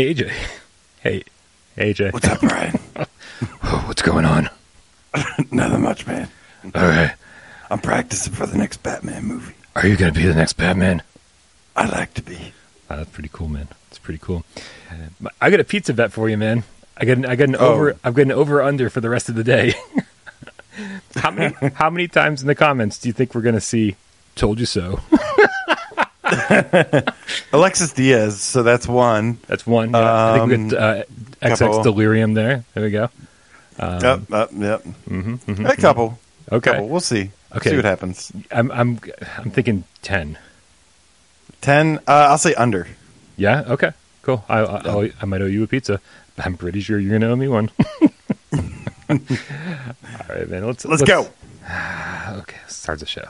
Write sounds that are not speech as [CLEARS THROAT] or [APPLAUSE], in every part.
Hey AJ. Hey, hey AJ. What's up, Brian? [LAUGHS] What's going on? [LAUGHS] Nothing much, man. All right. I'm practicing for the next Batman movie. Are you going to be the next Batman? I'd like to be. Oh, that's pretty cool, man. That's pretty cool. I got a pizza bet for you, man. I got an, I got an Oh. over. I've got an over under for the rest of the day. [LAUGHS] how many how many times in the comments do you think we're going to see? Told you so. [LAUGHS] Alexis Diaz, so that's one. That's one. Yeah, I think we Um, got uh, XX couple. Delirium there. There we go. yep, yep, yep. A couple. Mm-hmm, Okay. Couple. We'll see. Okay. See what happens. I'm I'm I'm thinking ten. Ten. Uh, I'll say under. Yeah. Okay. Cool. I I, I'll, I might owe you a pizza. I'm pretty sure you're gonna owe me one. [LAUGHS] [LAUGHS] All right, man. Let's Let's go. [SIGHS] Okay, let's start the show.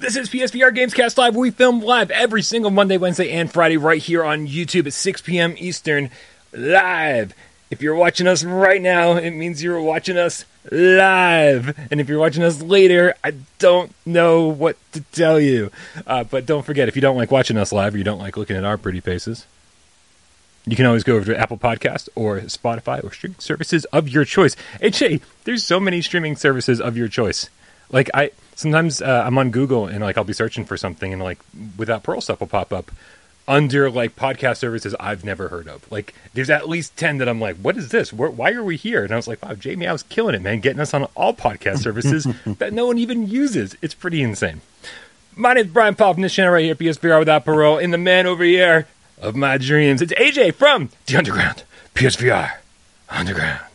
This is PSVR Gamescast Live. We film live every single Monday, Wednesday, and Friday right here on YouTube at 6 p.m. Eastern. Live. If you're watching us right now, it means you're watching us live. And if you're watching us later, I don't know what to tell you. Uh, but don't forget, if you don't like watching us live or you don't like looking at our pretty faces, you can always go over to Apple Podcast or Spotify or streaming services of your choice. HA, there's so many streaming services of your choice. Like I sometimes uh, I'm on Google and like I'll be searching for something and like without Parole stuff will pop up under like podcast services I've never heard of. Like there's at least ten that I'm like, what is this? Where, why are we here? And I was like, wow, Jamie, I was killing it, man, getting us on all podcast services [LAUGHS] that no one even uses. It's pretty insane. My name's Brian Paul from this channel right here, PSVR Without Parole, and the man over here of my dreams. It's AJ from the Underground, PSVR Underground.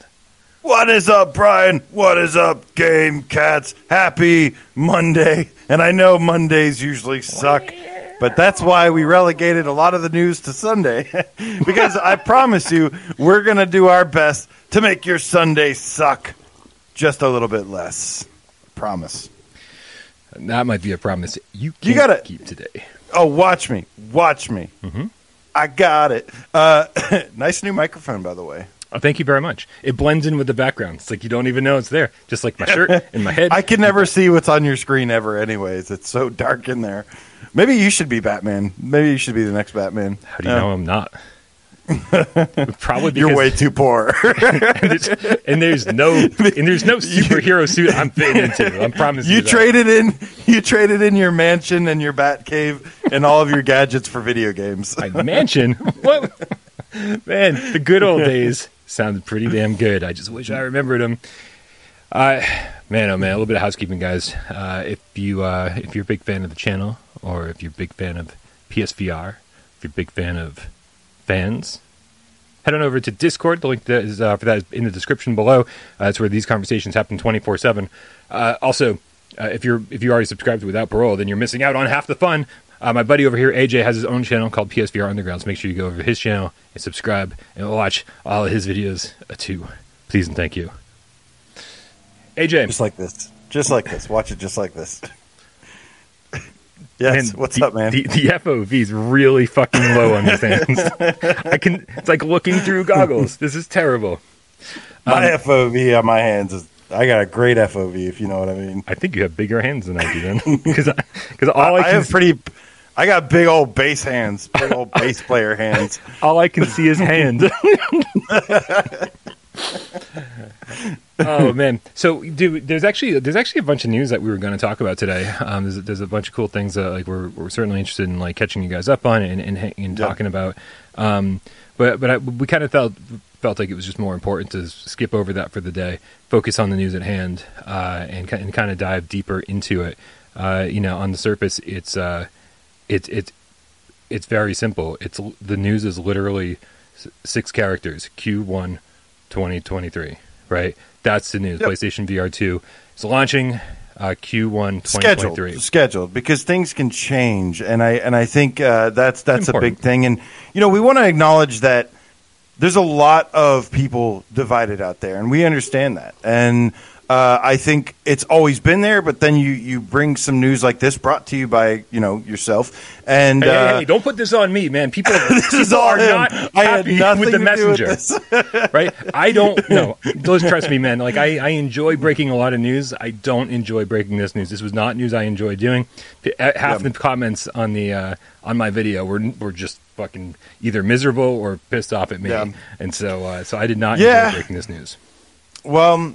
What is up, Brian? What is up, Game Cats? Happy Monday. And I know Mondays usually suck, but that's why we relegated a lot of the news to Sunday. [LAUGHS] because I promise you, we're going to do our best to make your Sunday suck just a little bit less. Promise. That might be a promise you You gotta- keep today. Oh, watch me. Watch me. I got it. Uh, [COUGHS] nice new microphone, by the way. Oh, thank you very much. It blends in with the background. It's like you don't even know it's there. Just like my shirt and my head. [LAUGHS] I can never see what's on your screen ever, anyways. It's so dark in there. Maybe you should be Batman. Maybe you should be the next Batman. How do you know uh, I'm not? [LAUGHS] Probably because You're way too poor. [LAUGHS] and, there's, and there's no and there's no superhero suit I'm fitting into. I'm promising you, you traded in you traded in your mansion and your bat cave and all of your gadgets for video games. my mansion. What? Man, the good old days sounded pretty damn good. I just wish I remembered them. Uh, man, oh man, a little bit of housekeeping, guys. Uh, if you uh, if you're a big fan of the channel, or if you're a big fan of PSVR, if you're a big fan of fans, head on over to Discord. The link that is, uh, for that is in the description below. Uh, that's where these conversations happen twenty four seven. Also, uh, if you're if you already subscribed to Without Parole, then you're missing out on half the fun. Uh, my buddy over here, AJ, has his own channel called PSVR Underground. So make sure you go over to his channel and subscribe and watch all of his videos uh, too. Please and thank you. AJ, Just like this. Just like this. Watch it just like this. [LAUGHS] yes. man, What's the, up, man? The, the FOV is really fucking low on these hands. [LAUGHS] I can. It's like looking through goggles. This is terrible. my um, FOV on my hands is I got a great FOV if you know what I mean. I think you have bigger hands than I do then, [LAUGHS] because because all I, I, can have pretty I got big old bass hands, big old bass player hands. [LAUGHS] all I can see is hand. [LAUGHS] oh man! So, dude, there's actually there's actually a bunch of news that we were going to talk about today. Um, there's, there's a bunch of cool things that like we're, we're certainly interested in like catching you guys up on and and, and Yeah. talking about. Um, but but I, we kind of felt felt like it was just more important to skip over that for the day, focus on the news at hand, uh, and and kind of dive deeper into it. Uh, you know, on the surface, it's uh, it's it's it's very simple. It's the news is literally six characters. Q1 2023, right? That's the news. Yep. PlayStation VR 2 is launching uh, Q1 scheduled 2023. scheduled because things can change and i and i think uh, that's that's a big thing and you know we want to acknowledge that there's a lot of people divided out there and we understand that and Uh, I think it's always been there, but then you, you bring some news like this brought to you by you know yourself, and Hey, hey, uh, hey, don't put this on me, man. People, [LAUGHS] this is people all are him. not happy with the do with [LAUGHS] right? I don't [LAUGHS] know. Don't trust me, man. Like I, I enjoy breaking a lot of news. I don't enjoy breaking this news. This was not news I enjoy doing. Half Yeah. the comments on the uh, on my video were were just fucking either miserable or pissed off at me, Yeah. and so uh, so I did not Yeah. enjoy breaking this news. Well,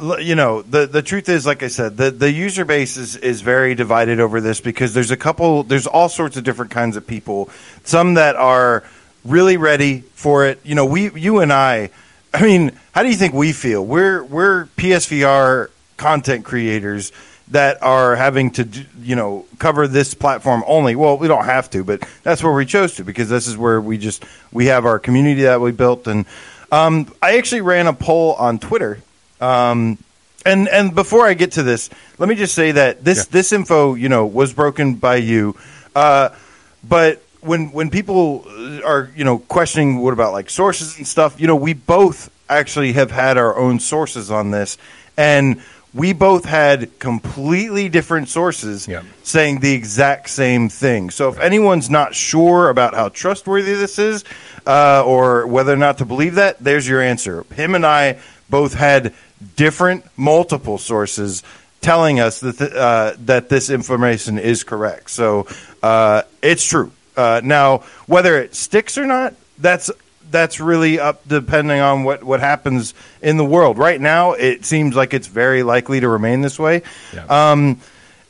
you know, the the truth is, like I said, the the user base is is very divided over this because there's a couple, there's all sorts of different kinds of people. Some that are really ready for it. You know, we, you and I. I mean, how do you think we feel? We're we're PSVR content creators that are having to, you know, cover this platform only. Well, we don't have to, but that's where we chose to because this is where we just we have our community that we built and. Um, I actually ran a poll on Twitter um, and and before I get to this, let me just say that this Yeah. this info, you know, was broken by you. Uh, but when when people are you know questioning what about like sources and stuff, you know, we both actually have had our own sources on this, and we both had completely different sources Yeah. saying the exact same thing. So if anyone's not sure about how trustworthy this is, uh, or whether or not to believe that, there's your answer. Him and I both had different, multiple sources telling us that th- uh, that this information is correct. So uh, it's true. Uh, now, whether it sticks or not, that's that's really up depending on what, what happens in the world. Right now, it seems like it's very likely to remain this way. Yeah. Um,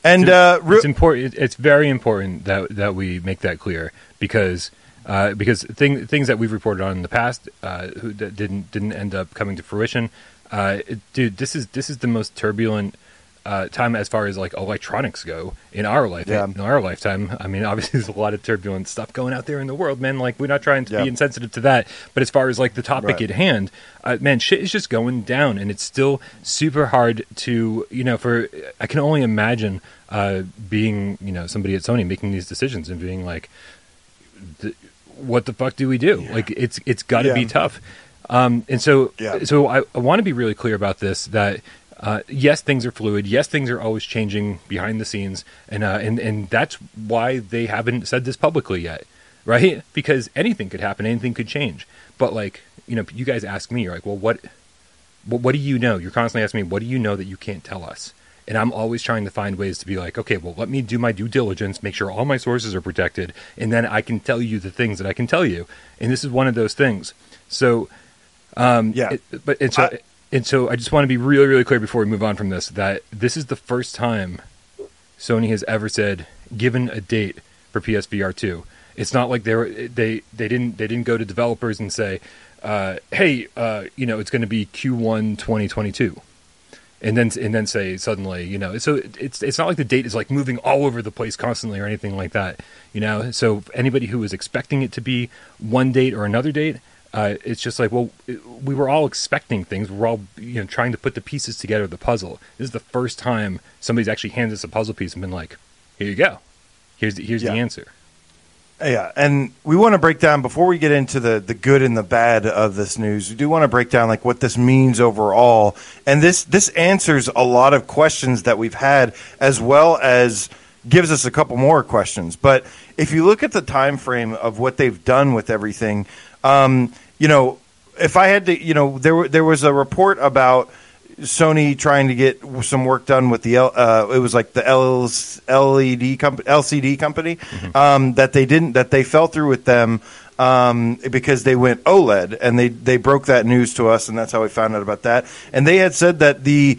and uh, re- it's important. It's very important that that we make that clear because uh, because thing, things that we've reported on in the past uh, who that didn't didn't end up coming to fruition. Uh, it- dude, this is this is the most turbulent uh, time as far as like electronics go in our life Yeah. in our lifetime. I mean, [LAUGHS] obviously, there's a lot of turbulent stuff going out there in the world, man. Like we're not trying to Yeah. be insensitive to that, but as far as like the topic Right. at hand, uh, man, shit is just going down, and it's still super hard to you know. For I can only imagine uh, being you know somebody at Sony making these decisions and being like, th- what the fuck do we do? Like it's it's got to be tough. Um, and so Yeah. so I, I want to be really clear about this that. Uh, yes, things are fluid. Yes, things are always changing behind the scenes, and uh, and and that's why they haven't said this publicly yet, right? Because anything could happen, anything could change. But like you know, you guys ask me, you're like, well, what, what, what do you know? You're constantly asking me, what do you know that you can't tell us? And I'm always trying to find ways to be like, okay, well, let me do my due diligence, make sure all my sources are protected, and then I can tell you the things that I can tell you. And this is one of those things. So, um, Yeah. it- but and so I- and so I just want to be really, really clear before we move on from this that this is the first time Sony has ever said given a date for PSVR two. It's not like they were they they didn't they didn't go to developers and say, uh, hey, uh, you know, it's going to be Q1 2022. And then, and then say suddenly, you know, so it's it's not like the date is like moving all over the place constantly or anything like that, you know. So anybody who was expecting it to be one date or another date, uh, it's just like, well, we were all expecting things. We're all you know trying to put the pieces together of the puzzle. This is the first time somebody's actually handed us a puzzle piece and been like, here you go, here's the, here's the answer. Yeah, and we want to break down before we get into the the good and the bad of this news. We do want to break down like what this means overall, and this this answers a lot of questions that we've had, as well as gives us a couple more questions. But if you look at the time frame of what they've done with everything, um, you know, if I had to, you know, there there was a report about Sony trying to get some work done with the L, uh, it was like the L, LED company, LCD company um, that they didn't that they fell through with them um, because they went OLED and they they broke that news to us and that's how we found out about that. And they had said that the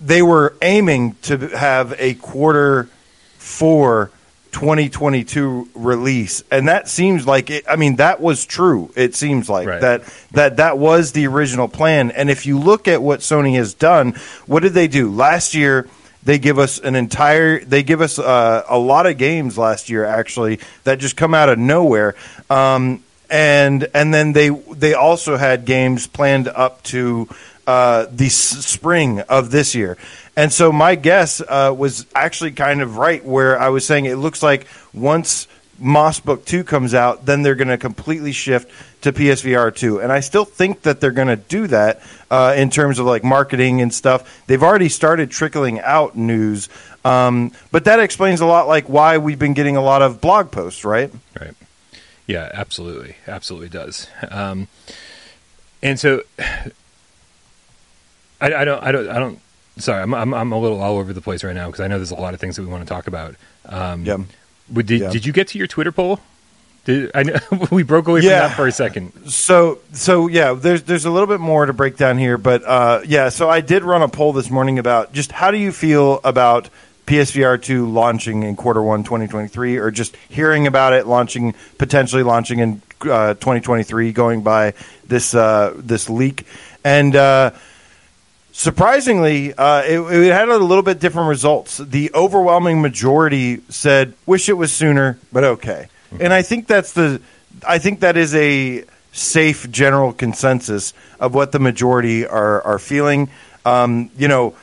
they were aiming to have a quarter four 2022 release and that seems like it i mean that was true it seems like Right. that that that was the original plan and if you look at what sony has done what did they do last year they give us an entire they give us uh, a lot of games last year actually that just come out of nowhere um, and and then they they also had games planned up to uh, the s- spring of this year. And so my guess uh, was actually kind of right, where I was saying it looks like once Moss Book Two comes out, then they're going to completely shift to PSVR 2. And I still think that they're going to do that uh, in terms of like marketing and stuff. They've already started trickling out news. Um, but that explains a lot like why we've been getting a lot of blog posts, right? Right. Yeah, absolutely. Absolutely does. Um, and so [SIGHS] I, I don't, I don't, I don't, sorry, I'm, I'm, I'm a little all over the place right now because I know there's a lot of things that we want to talk about. Um, Yeah. Did, Yeah. did you get to your Twitter poll? Did I know [LAUGHS] we broke away from that for a second? So so yeah, there's there's a little bit more to break down here, but uh, yeah. So I did run a poll this morning about just how do you feel about PSVR two launching in quarter one 2023, or just hearing about it launching potentially launching in uh, 2023, going by this uh, this leak, and uh, surprisingly, uh, it, it had a little bit different results. The overwhelming majority said wish it was sooner, but okay. And I think that's the, I think that is a safe general consensus of what the majority are are feeling. Um, you know,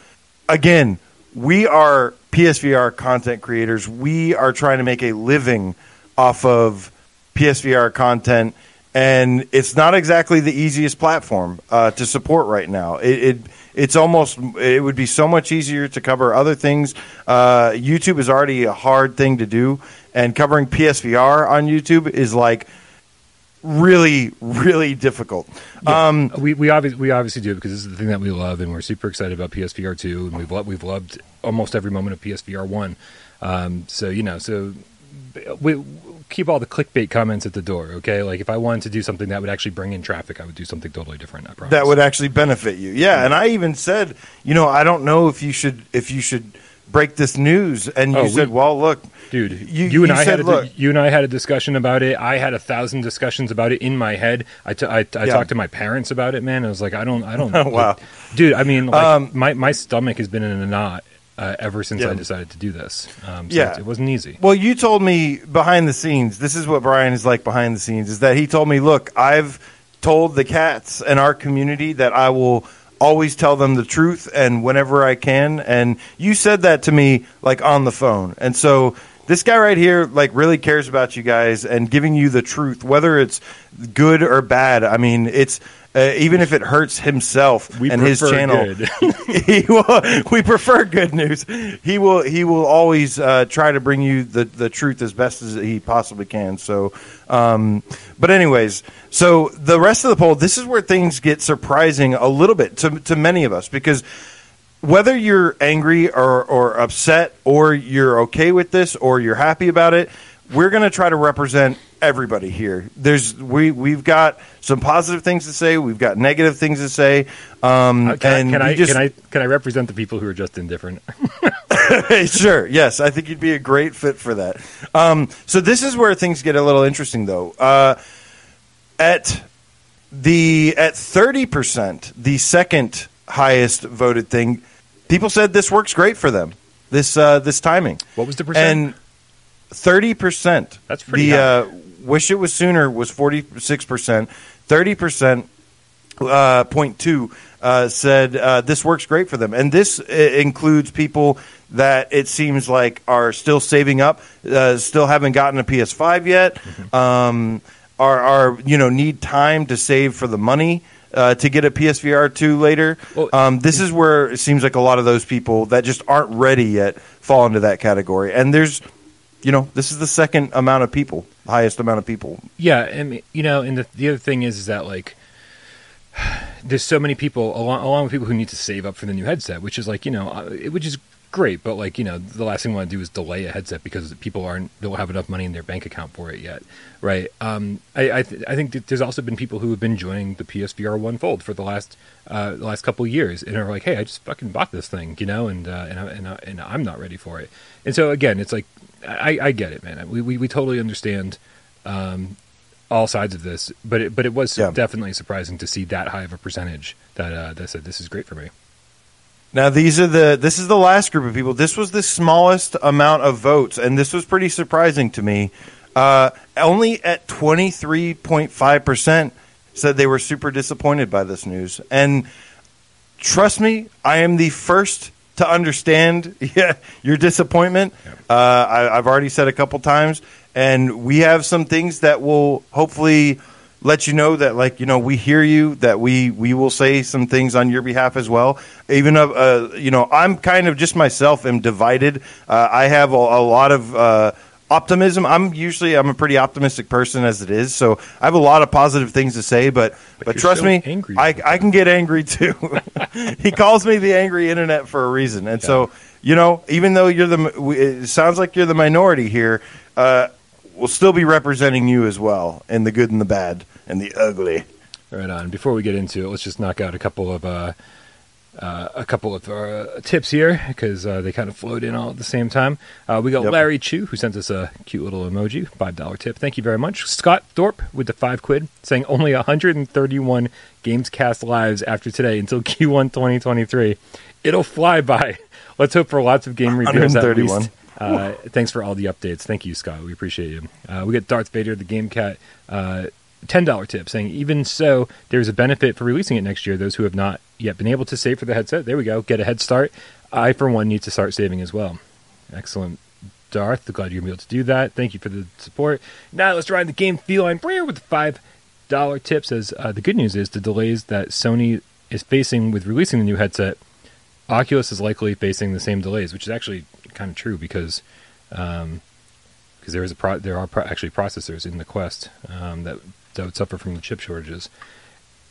again, we are PSVR content creators. We are trying to make a living off of PSVR content, and it's not exactly the easiest platform uh, to support right now. It, it it's almost it would be so much easier to cover other things. Uh, YouTube is already a hard thing to do, and covering PSVR on YouTube is like really really difficult. Um, we we obviously we obviously do because this is the thing that we love, and we're super excited about PSVR two, and we've lo- we've loved almost every moment of PSVR one. Um, so you know, so we keep all the clickbait comments at the door. Okay, like if I wanted to do something that would actually bring in traffic, I would do something totally different. I promise. that would actually benefit you. Yeah, and I even said, you know, I don't know if you should if you should break this news, and you Oh, we- said, well, look, Dude, You- you, and you I said, had a, look- you and I had a discussion about it. I had a thousand discussions about it in my head. I, t- I, I Yeah. talked to my parents about it, man. I was like, I don't, I don't. Oh, [LAUGHS] wow. dude. I mean, like, Um, my my stomach has been in a knot uh, ever since Yeah. I decided to do this. Um, so Yeah. it, it wasn't easy. Well, you told me behind the scenes. This is what Brian is like behind the scenes. Is that he told me, look, I've told the cats and our community that I will always tell them the truth and whenever I can. And you said that to me like on the phone. And so this guy right here like really cares about you guys and giving you the truth, whether it's good or bad. I mean, it's. Uh, even if it hurts himself We and his channel, [LAUGHS] [LAUGHS] he will, we prefer good news. He will he will always uh, try to bring you the, the truth as best as he possibly can. So, um, but anyways, so the rest of the poll, this is where things get surprising a little bit to to many of us because whether you're angry or, or upset or you're okay with this or you're happy about it, we're going to try to represent everybody here. There's we we've got some positive things to say, we've got negative things to say. Um, Uh, can, and I, can I just, can I can I represent the people who are just indifferent? [LAUGHS] [LAUGHS] sure. Yes, I think you'd be a great fit for that. Um, so this is where things get a little interesting, though. Uh, at the at thirty percent, the second highest voted thing, people said this works great for them. This uh, this timing. What was the percent? And thirty percent. That's pretty The uh, wish it was sooner was forty six percent. Thirty percent uh, point two uh, said uh, this works great for them, and this uh, includes people that it seems like are still saving up, uh, still haven't gotten a PS5 yet, Mm-hmm. um, are are you know need time to save for the money. Uh, to get a PSVR two later, um, this is where it seems like a lot of those people that just aren't ready yet fall into that category. And there's, you know, this is the second amount of people, highest amount of people. Yeah, and you know, and the, the other thing is, is that like [SIGHS] there's so many people along, along with people who need to save up for the new headset, which is like you know, uh, it- which is great, but like you know, the last thing we want to do is delay a headset because people aren't don't have enough money in their bank account for it yet, right? Um, I I, th- I think there's also been people who have been joining the PSVR one fold for the last uh, the last couple of years and are like, hey, I just fucking bought this thing, you know, and uh, and I, and, I, and I'm not ready for it, and so again, it's like I, I get it, man. We, we we totally understand. Um, all sides of this, but it, but it was Yeah. definitely surprising to see that high of a percentage that uh, that said this is great for me. Now these are the this is the last group of people. This was the smallest amount of votes, and this was pretty surprising to me. Uh, only at twenty three point five percent said they were super disappointed by this news. And trust me, I am the first to understand [LAUGHS] yeah, your disappointment. Uh, I, I've already said a couple times, and we have some things that will hopefully let you know that like you know we hear you that we we will say some things on your behalf as well. Even uh, uh you know i'm kind of just myself am divided. Uh, i have a, a lot of uh, optimism. I'm usually i'm a pretty optimistic person as it is so i have a lot of positive things to say but but, you're trust so me angry I, I can get angry too. [LAUGHS] He calls me the angry internet for a reason and so you know even though you're the it sounds like you're the minority here we'll still be representing you as well in the good and the bad and the ugly Right on. Before we get into it, let's just knock out a couple of uh, uh, a couple of uh, tips here because uh, they kind of flowed in all at the same time. Uh, we got Yep. Larry Chu who sent us a cute little emoji, five dollar tip. Thank you very much. Scott Thorpe with the five quid saying only 131 Gamescast lives after today until Q1 2023. It'll fly by. Let's hope for lots of game reviews at least. Uh, thanks for all the updates. Thank you, Scott. We appreciate you. Uh, we get Darth Vader, the Game Cat, uh, ten dollar tip saying even so, there's a benefit for releasing it next year. Those who have not yet been able to save for the headset, there we go, get a head start. I, for one, need to start saving as well. Excellent, Darth. Glad you're able to do that. Thank you for the support. Now let's ride the game feline Breer with the five dollar tip. Says uh, the good news is the delays that Sony is facing with releasing the new headset. Oculus is likely facing the same delays, which is actually kind of true because um, because there is a pro- there are pro- actually processors in the Quest um, that that would suffer from the chip shortages.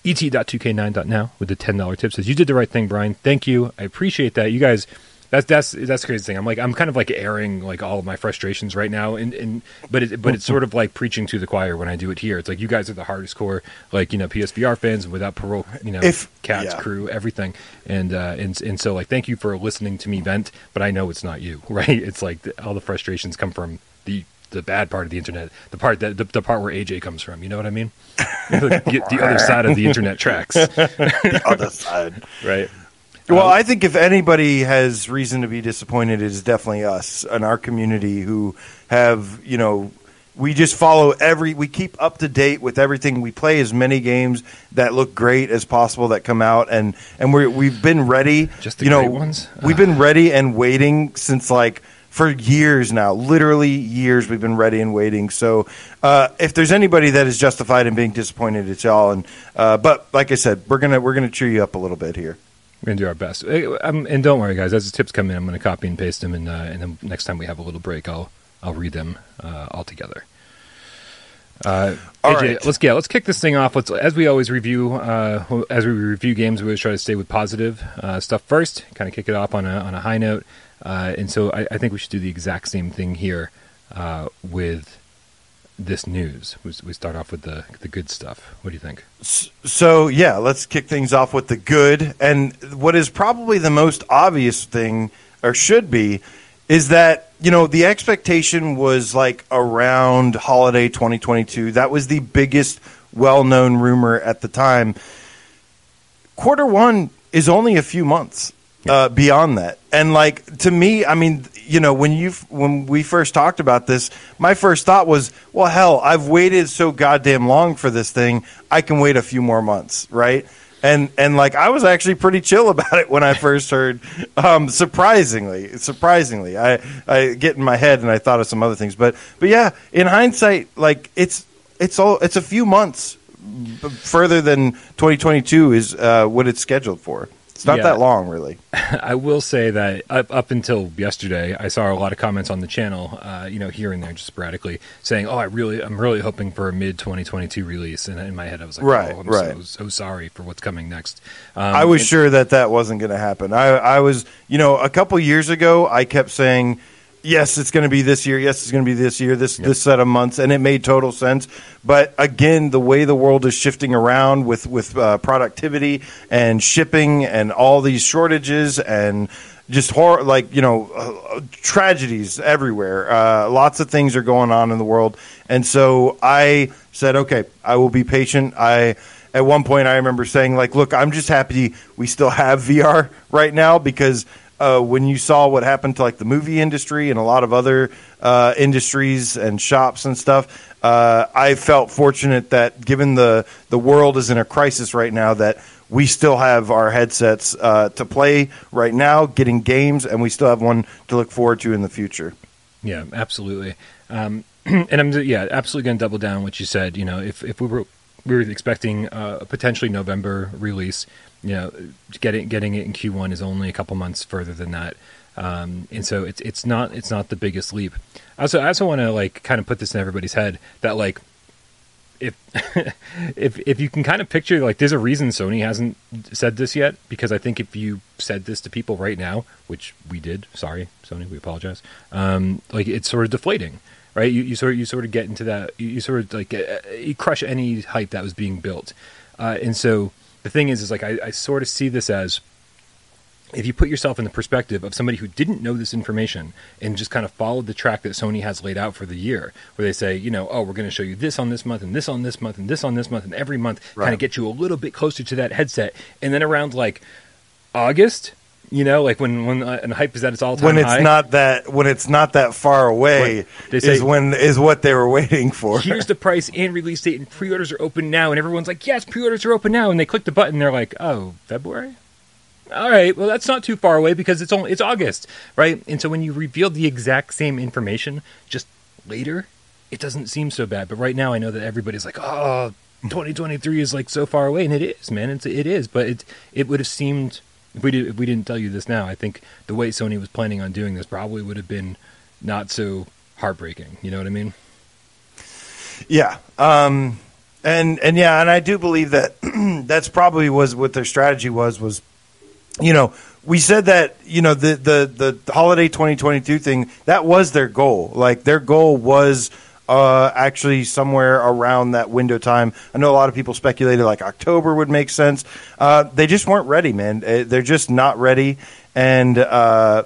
E Et.2k9.now with the ten dollar tip says you did the right thing, Brian. Thank you. I appreciate that. You guys, that's that's that's the crazy thing. I'm like I'm kind of like airing like all of my frustrations right now, and, and but it, but it's sort of like preaching to the choir when I do it here. It's like you guys are the hardest core, like you know PSVR fans without parole, you know, If- cats yeah. crew, everything, and uh, and and so like thank you for listening to me vent, but I know it's not you, [LAUGHS] right? It's like the, all the frustrations come from the the bad part of the internet, the part that the, the part where AJ comes from. You know what I mean? [LAUGHS] the, the other side of the internet tracks, [LAUGHS] the other side right? Well, I think if anybody has reason to be disappointed, it is definitely us and our community who have, you know, we just follow every, we keep up to date with everything. We play as many games that look great as possible that come out, and and we we've been ready. Just the you know, great ones? We've been ready and waiting since like for years now, literally years. We've been ready and waiting. So, uh, if there's anybody that is justified in being disappointed, it's y'all. And uh, but like I said, we're gonna we're gonna cheer you up a little bit here. We're gonna do our best, Uh, um, and don't worry, guys. As the tips come in, I'm gonna copy and paste them, and uh, and then next time we have a little break, I'll I'll read them uh, all together. Uh, All AJ, right. let's yeah, let's kick this thing off. Let's as we always review uh, as we review games, we always try to stay with positive uh, stuff first, kind of kick it off on a on a high note, uh, and so I, I think we should do the exact same thing here uh, with this news. We, start off with the the good stuff. What do you think? So yeah, let's kick things off with the good. And what is probably the most obvious thing, or should be, is that you know the expectation was like around holiday 2022. That was the biggest, well-known rumor at the time. Quarter one is only a few months uh, beyond that, and like to me, I mean, you know, when you when we first talked about this, my first thought was, well, hell, I've waited so goddamn long for this thing. I can wait a few more months, right? And and like I was actually pretty chill [LAUGHS] about it when I first heard. Um, surprisingly, surprisingly, I I get in my head and I thought of some other things, but but yeah, in hindsight, like it's it's all it's a few months further than 2022 is uh, what it's scheduled for. It's not Yeah. that long, really. [LAUGHS] I will say that up, up until yesterday, I saw a lot of comments on the channel, uh, you know, here and there, just sporadically, saying, "Oh, I really, I'm really hoping for a mid 2022 release." And in my head, I was like, Right, oh, I'm right. so, so sorry for what's coming next." Um, I was and- sure that that wasn't going to happen. I, I was, you know, a couple years ago, I kept saying, "Yes, it's going to be this year. Yes, it's going to be this year. This this set of months," and it made total sense. But again, the way the world is shifting around with with uh, productivity and shipping and all these shortages and just horror, like you know, uh, tragedies everywhere. Uh, lots of things are going on in the world, and so I said, "Okay, I will be patient." I at one point I remember saying like, "Look, I'm just happy we still have [LAUGHS] VR right now because uh, when you saw what happened to like the movie industry and a lot of other uh, industries and shops and stuff, uh, I felt fortunate that given the the world is in a crisis right now that." We still have our headsets uh, to play right now, getting games, and we still have one to look forward to in the future. Yeah, absolutely. Um, [CLEARS THROAT] and I'm yeah, absolutely going to double down what you said. You know, if if we were we were expecting uh, a potentially November release. You know, getting getting it in Q1 is only a couple months further than that, um, and so it's it's not it's not the biggest leap. Also I also want to like kind of put this in everybody's head that like if [LAUGHS] if if you can kind of picture like there's a reason Sony hasn't said this yet because I think if you said this to people right now, which we did, sorry Sony, we apologize. Um, like it's sort of deflating, right? You, you sort of, you sort of get into that you, you sort of like uh, you crush any hype that was being built, uh, and so the thing is is like I, I sort of see this as if you put yourself in the perspective of somebody who didn't know this information and just kind of followed the track that Sony has laid out for the year, where they say, you know, oh, we're going to show you this on this month and this on this month and this on this month and every month, Right. kind of get you a little bit closer to that headset, and then around like August, you know, like when when uh, and hype is at its all time when it's high. not that when it's not that far away. They say- is when is what they were waiting for. Here's the price and release date, and pre-orders are open now, and everyone's like, "Yes, pre-orders are open now." And they click the button, they're like, "Oh, February." All right, well, that's not too far away because it's only it's August, right? And so when you reveal the exact same information just later, it doesn't seem so bad. But right now, I know that everybody's like, "Oh, 2023 is like so far away," and it is, man. It's it is, but it it would have seemed if we did if we didn't tell you this now, I think the way Sony was planning on doing this probably would have been not so heartbreaking. You know what I mean? Yeah. Um, and and yeah, and I do believe that [CLEARS THROAT] that's probably was what their strategy was was you know, we said that, you know, the the the holiday 2022 thing, that was their goal. Like their goal was uh, actually somewhere around that window time. I know a lot of people speculated like October would make sense. Uh, they just weren't ready, man. Uh, They're just not ready, and uh,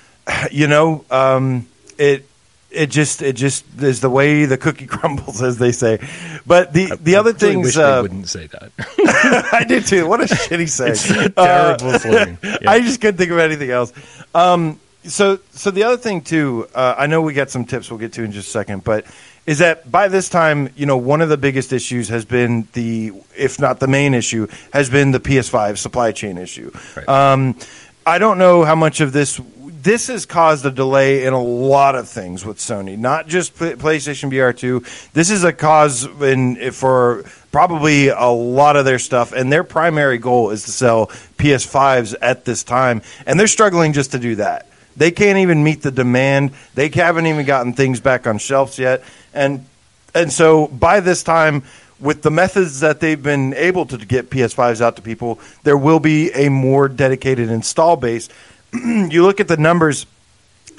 [SIGHS] you know, um, it it just it just is the way the cookie [LAUGHS] crumbles, as they say. But the the I other really things wish uh, they wouldn't say that. [LAUGHS] I did too. What a shitty [LAUGHS] saying. It's Uh, terrible slang. Yeah. I just couldn't think of anything else. Um, so, so the other thing too, uh, I know we got some tips we'll get to in just a second, but is that by this time, you know, one of the biggest issues has been the, if not the main issue, has been the PS5 supply chain issue. Right. Um, I don't know how much of this. This has caused a delay in a lot of things with Sony, not just PlayStation VR 2. This is a cause in for probably a lot of their stuff, and their primary goal is to sell PS5s at this time, and they're struggling just to do that. They can't even meet the demand. They haven't even gotten things back on shelves yet, and and so by this time, with the methods that they've been able to get PS5s out to people, there will be a more dedicated install base. [CLEARS THROAT] you look at the numbers.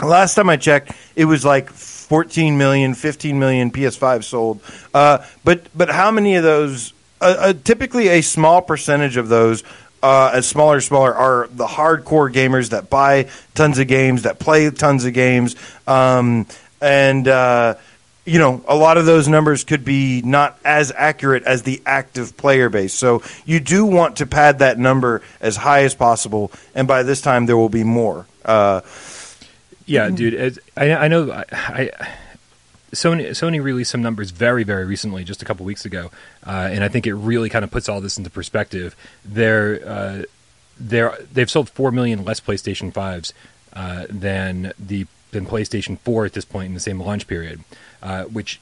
Last time I checked, it was like 14 million, 15 million PS5 sold. Uh, but but how many of those? Uh, uh, typically, a small percentage of those, uh, as smaller and smaller, are the hardcore gamers that buy tons of games, that play tons of games, um, and uh, you know a lot of those numbers could be not as accurate as the active player base. So you do want to pad that number as high as possible, and by this time there will be more. Uh, Yeah, dude. It's, I, I know. I, I Sony Sony released some numbers very very recently, just a couple weeks ago, uh, and I think it really kind of puts all this into perspective. They're uh, they're they've sold four million less PlayStation fives uh, than the than PlayStation four at this point in the same launch period, uh, which.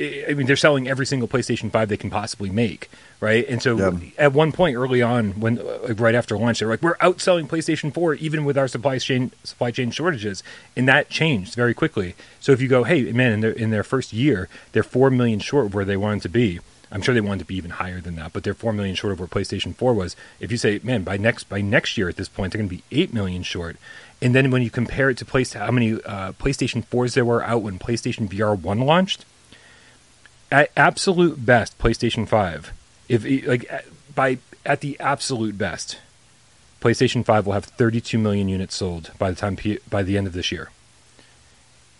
I mean, they're selling every single PlayStation Five they can possibly make, right? And so, Yeah. at one point early on, when like, right after launch, they're like, "We're outselling PlayStation 4 even with our supply chain supply chain shortages," and that changed very quickly. So if you go, "Hey, man," in their in their first year, they're four million short of where they wanted to be. I'm sure they wanted to be even higher than that, but they're four million short of where PlayStation 4 was. If you say, "Man, by next by next year at this point, they're going to be eight million short," and then when you compare it to place how many uh, PlayStation 4s there were out when PlayStation VR One launched, at absolute best PlayStation 5 if like by at the absolute best PlayStation 5 will have 32 million units sold by the time P- by the end of this year.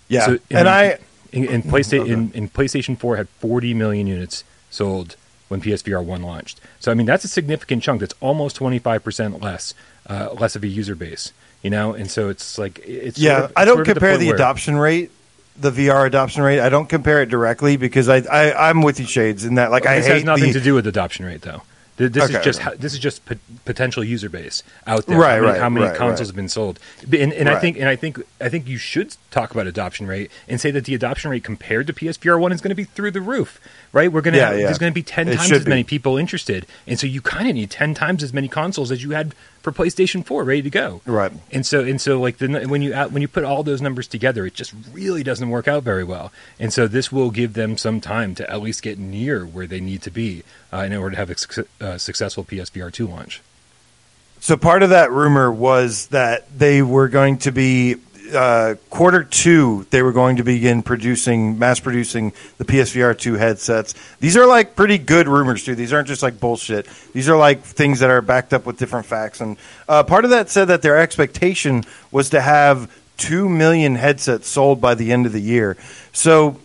yeah, So, and I in, in PlayStation in, in PlayStation 4 had 40 million units sold when PSVR 1 launched. So I mean that's a significant chunk. That's almost 25% less uh, less of a user base, you know? And so it's like it's yeah, sort of- I don't sort of compare the where- adoption rate, the VR adoption rate. I don't compare it directly because I, I I'm with you, Shades, in that like I this hate has nothing the, to do with adoption rate though. This Okay, is just this is just pot- potential user base out there. Right, how many, right, how many right, consoles right. have been sold? And, and I think and I think I think you should talk about adoption rate and say that the adoption rate compared to PSVR one is going to be through the roof. Right? We're going to Yeah, have, yeah. there's going to be ten It times as many people interested, and so you kind of need ten times as many consoles as you had for PlayStation four ready to go. Right. And so and so like the, when you add, when you put all those numbers together, it just really doesn't work out very well. And so this will give them some time to at least get near where they need to be uh, in order to have a suc- uh, successful PSVR two launch. So part of that rumor was that they were going to be uh, quarter two. They were going to begin producing, mass producing the PSVR two headsets. These are like pretty good rumors too. These aren't just like bullshit. These are like things that are backed up with different facts. And uh, part of that said that their expectation was to have two million headsets sold by the end of the year. So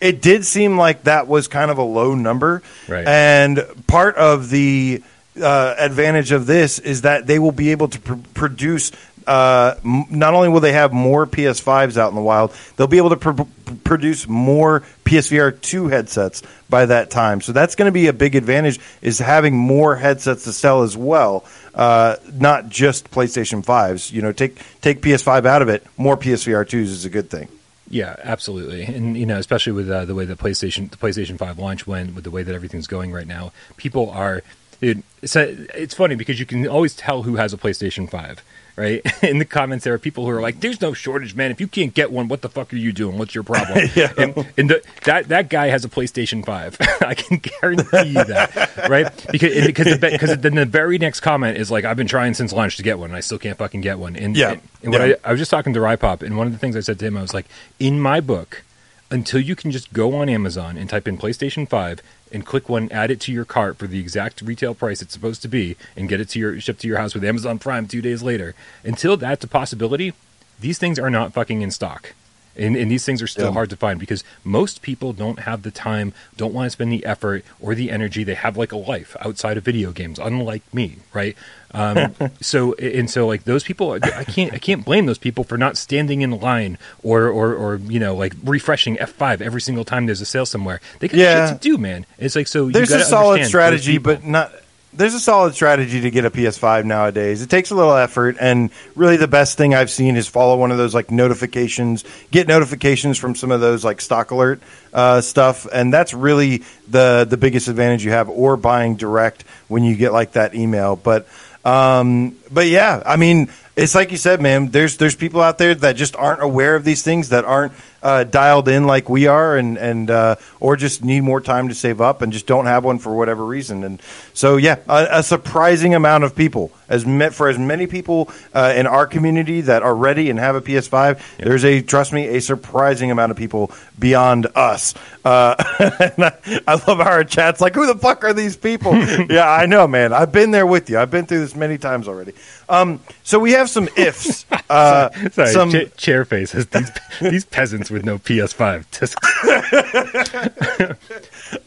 it did seem like that was kind of a low number. Right. And part of the uh, advantage of this is that they will be able to pr- produce. Uh, m- not only will they have more PS5s out in the wild, they'll be able to pr- pr- produce more PSVR 2 headsets by that time. So that's going to be a big advantage is having more headsets to sell as well, uh, not just PlayStation 5s. You know, take take PS5 out of it, more PSVR 2s is a good thing. Yeah, absolutely, and you know, especially with uh, the way the PlayStation the PlayStation Five launch went, with the way that everything's going right now, people are. It's, a, it's funny because you can always tell who has a PlayStation Five, right? [LAUGHS] In the comments, there are people who are like, "There's no shortage, man. If you can't get one, what the fuck are you doing? What's your problem?" [LAUGHS] Yeah. And, and the, that that guy has a PlayStation Five. [LAUGHS] I can guarantee you that, right? Because because the, because then the very next comment is like, "I've been trying since launch to get one, and I still can't fucking get one." And Yeah. and, and what Yeah. I, I was just talking to Rypop, and one of the things I said to him, I was like, in my book, until you can just go on Amazon and type in PlayStation 5 and click one, add it to your cart for the exact retail price it's supposed to be, and get it to your shipped to your house with Amazon Prime two days later, until that's a possibility, these things are not fucking in stock. And, and these things are still Yeah. hard to find because most people don't have the time, don't want to spend the effort or the energy. They have like a life outside of video games, unlike me, right? Um, [LAUGHS] so and so, like those people, I can't I can't blame those people for not standing in line or or, or you know like refreshing F five every single time there's a sale somewhere. They got Yeah. shit to do, man. It's like so. you There's a solid strategy, but not. There's a solid strategy to get a PS5 nowadays. It takes a little effort, and really the best thing I've seen is follow one of those like notifications, get notifications from some of those like stock alert uh, stuff, and that's really the the biggest advantage you have, or buying direct when you get like that email. But um, but yeah, I mean, it's like you said, man. There's there's people out there that just aren't aware of these things, that aren't uh, dialed in like we are, and and uh, or just need more time to save up and just don't have one for whatever reason. And so yeah, a, a surprising amount of people, as met for as many people uh, in our community that are ready and have a PS5. There's a trust me, a surprising amount of people beyond us. Uh, [LAUGHS] and I, I love our chat's like, who the fuck are these people? [LAUGHS] yeah, I know, man. I've been there with you. I've been through this many times already. Um, so we have some ifs. [LAUGHS] Uh, Sorry, some, Cha- Chairface has these these peasants with no PS5.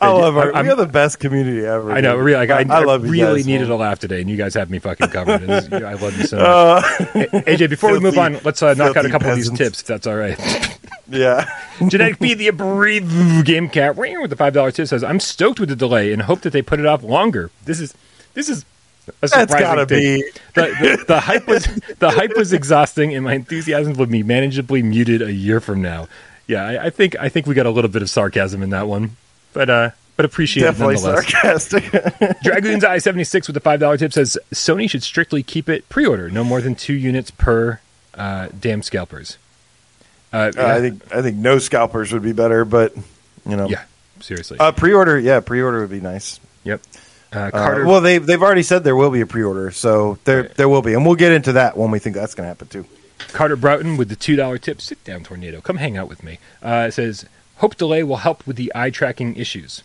I love our. I'm- we are the best community ever. I know, dude. really, like, I, I, love you really guys, needed man. a laugh today, and you guys have me fucking covered. I love you so much. Hey, AJ, before we [LAUGHS] move on, let's uh, knock out a filthy couple of these tips, if that's all right. [LAUGHS] Yeah. Genetic Feed the Abbrev Game Cat with the five dollar tip says, "I'm stoked with the delay and hope that they put it off longer. This is this is That's gotta thing. be. The, the, the hype was the hype was exhausting, and my enthusiasm would be manageably muted a year from now. Yeah, I, I think I think we got a little bit of sarcasm in that one, but uh, but appreciate Definitely it nonetheless. sarcastic. [LAUGHS] Dragoon's Eye seventy six with the five dollar tip says Sony should strictly keep it pre order, no more than two units per uh, damn scalpers. Uh, I think I think no scalpers would be better, but you know, yeah, seriously. Uh, pre-order, yeah, pre-order would be nice. Uh, Uh, Carter, well, they they've already said there will be a pre-order, so there there will be, and we'll get into that when we think that's going to happen too. Carter Broughton with the two dollar tip. Sit down, tornado. Come hang out with me. Uh, it says hope delay will help with the eye tracking issues.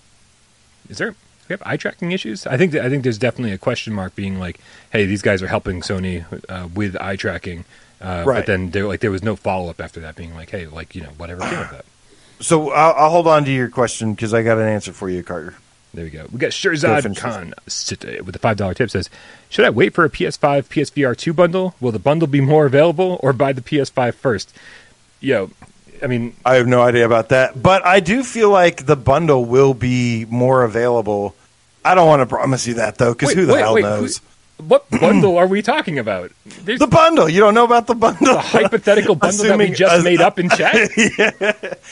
Is there? We have eye tracking issues? I think that, I think there's definitely a question mark being like, hey, these guys are helping Sony uh, with eye tracking. Uh, But Right. then there like there was no follow up after that, being like, hey, like you know whatever came that. So I'll, I'll hold on to your question because I got an answer for you, Carter. There we go. We got Go Shirzad Khan uh, with the five dollar tip says, should I wait for a PS5 PSVR two bundle? Will the bundle be more available, or buy the PS5 first? Yo, I mean, I have no idea about that, but I do feel like the bundle will be more available I don't want to promise you that though, because who the wait, hell wait, knows? who- what [CLEARS THROAT] bundle are we talking about? There's The bundle. You don't know about the bundle. The hypothetical bundle that we just uh, made up in chat.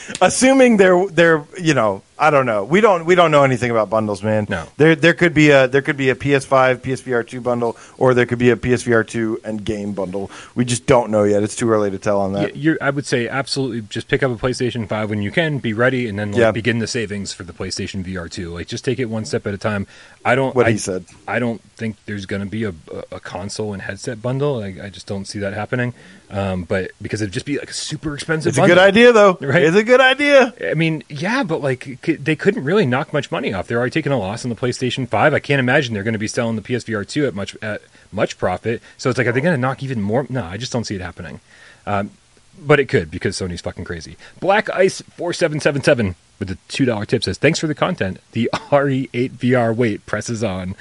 [LAUGHS] Assuming they're they're you know I don't know. We don't we don't know anything about bundles, man. No. There there could be a there could be a PS5 PSVR two bundle, or there could be a PSVR two and game bundle. We just don't know yet. It's too early to tell on Yeah, that. you're, I would say absolutely just pick up a PlayStation 5 when you can, be ready, and then like, Yeah. begin the savings for the PlayStation VR 2. Like, just take it one step at a time. I don't. What I, he said. I don't think there's going to be a, a, a console and headset bundle. Like, I just don't see that happening. Um, but because it'd just be like a super expensive. It's a good idea though. Right. It's a good idea. I mean, yeah, but like they couldn't really knock much money off. They're already taking a loss on the PlayStation Five. I can't imagine they're going to be selling the PSVR two at much at much profit. So it's like, are they going to knock even more? No, I just don't see it happening. Um, but it could because Sony's fucking crazy. Black Ice four seven seven seven with the two dollar tip says, "Thanks for the content. The RE8 VR wait presses on.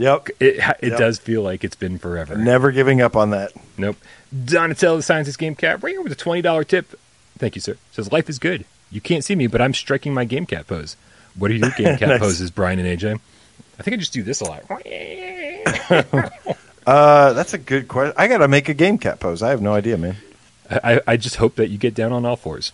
Yep. It it Yep. does feel like it's been forever. Never giving up on that. Nope. Donatello the Scientist Game Cat Ringer with a twenty dollar tip. Thank you, sir. Says life is good. You can't see me, but I'm striking my Game Cat pose. What are your Game [LAUGHS] Cat Nice. poses, Brian and AJ? I think I just do this a lot. [LAUGHS] Uh, that's a good question. I gotta make a game cat pose. I have no idea, man. I, I just hope that you get down on all fours.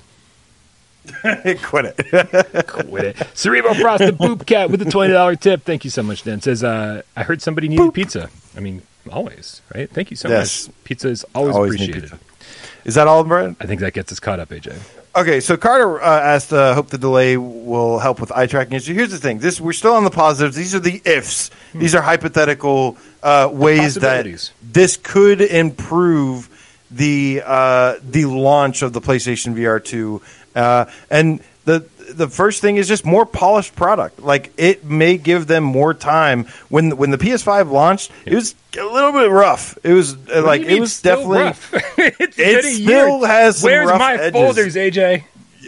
[LAUGHS] Quit it. Quit it. Cerebral Frost the Boop Cat with a twenty dollar tip. Thank you so much, Dan. Says uh, I heard somebody needed pizza. I mean, always, right? Thank you so Yes. much. Pizza is always, Always appreciated. Is that all, Brian? I think that gets us caught up, AJ. Okay, so Carter uh, asked, uh, "Hope the delay will help with eye tracking issue." Here's the thing: this we're still on the positives. These are the ifs. These are hypothetical uh, ways that this could improve the uh, the launch of the PlayStation VR two. Uh, and the the first thing is just more polished product. Like it may give them more time. When when the PS5 launched, it was a little bit rough. It was uh, like it was definitely rough? [LAUGHS] it's It still year. has some Where's my edges. folders, AJ?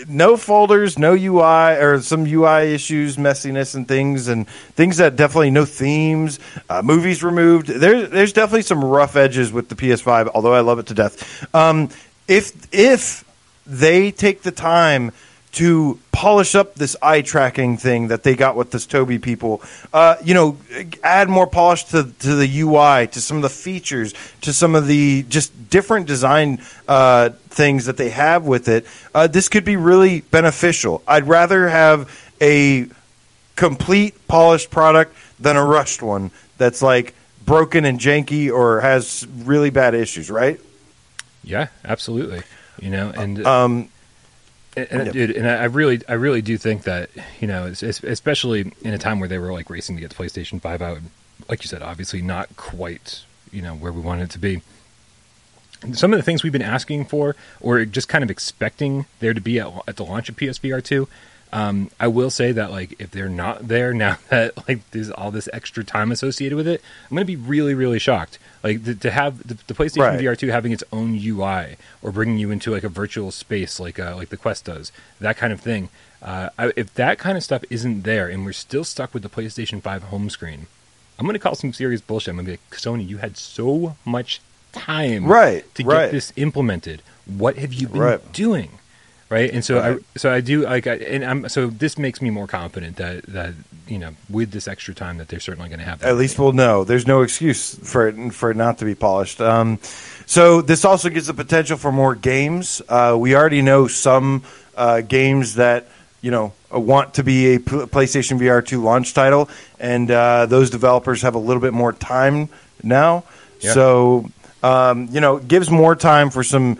no folders, no UI or some UI issues, messiness and things, and things that definitely no themes, uh, movies removed. There's there's definitely some rough edges with the PS5, although I love it to death. Um, if if they take the time to polish up this eye tracking thing that they got with this Tobii people, uh, you know, add more polish to, to the UI, to some of the features, to some of the just different design uh, things that they have with it, uh, this could be really beneficial. I'd rather have a complete polished product than a rushed one that's like broken and janky or has really bad issues, right? Yeah, absolutely. You know, and Um, and, and, dude, and I really, I really do think that you know, es- es- especially in a time where they were like racing to get the PlayStation Five out, like you said, obviously not quite, you know, where we wanted it to be. Some of the things we've been asking for, or just kind of expecting there to be at, at the launch of PSVR two, um, I will say that like if they're not there [LAUGHS] now that like there's all this extra time associated with it, I'm going to be really, really shocked. Like to, to have the, the PlayStation Right. VR two having its own UI or bringing you into like a virtual space like uh, like the Quest does, that kind of thing. Uh, I, if that kind of stuff isn't there and we're still stuck with the PlayStation Five home screen, I'm going to call some serious bullshit. I'm going to be like, Sony, you had so much time Right, to right. get this implemented. What have you been Right. doing? Right, and so Right. I so I do like, I, and I'm so this makes me more confident that that you know with this extra time that they're certainly going to have. that. At least we'll know. There's no excuse for it for it not to be polished. Um, so this also gives the potential for more games. Uh, we already know some uh, games that you know uh, want to be a PlayStation VR 2 launch title, and uh, those developers have a little bit more time now. Yeah. So um, you know, gives more time for some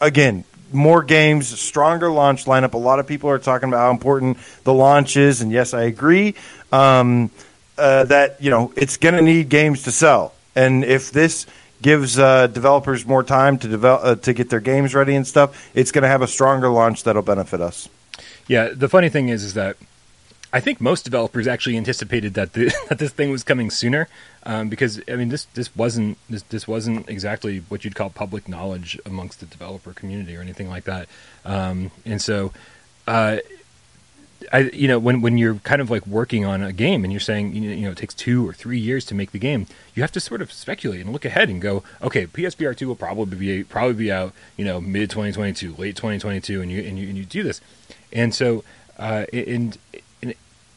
again more games, stronger launch lineup. A lot of people are talking about how important the launch is, and yes, I agree. Um, uh, that you know it's going to need games to sell, and if this gives uh, developers more time to develop uh, to get their games ready and stuff, it's going to have a stronger launch that'll benefit us. Yeah, the funny thing is, is that I think most developers actually anticipated that the, [LAUGHS] that this thing was coming sooner, um, because I mean this this wasn't this this wasn't exactly what you'd call public knowledge amongst the developer community or anything like that, um, and so. Uh, I, you know, when, when you're kind of like working on a game and you're saying, you know, it takes two or three years to make the game, you have to sort of speculate and look ahead and go, okay, PSVR two will probably be probably be out, you know, mid 2022, late 2022, and you and you and you do this, and so, uh, and,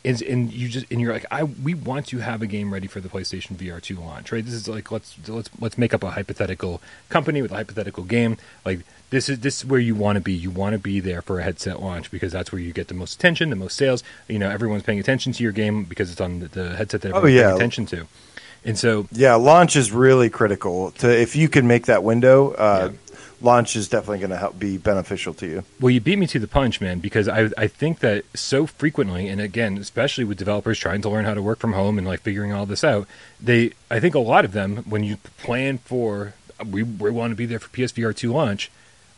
and and, you just and you're like I we want to have a game ready for the PlayStation VR two launch, right? This is like let's let's let's make up a hypothetical company with a hypothetical game. Like this is this is where you want to be. You want to be there for a headset launch because that's where you get the most attention, the most sales. You know, everyone's paying attention to your game because it's on the, the headset that Oh, everyone's yeah. paying attention to. And so Yeah, launch is really critical. To if you can make that window, uh, launch is definitely going to help be beneficial to you. Well, you beat me to the punch, man, because I I think that so frequently, and again, especially with developers trying to learn how to work from home and like figuring all this out, they I think a lot of them when you plan for we we want to be there for PSVR two launch,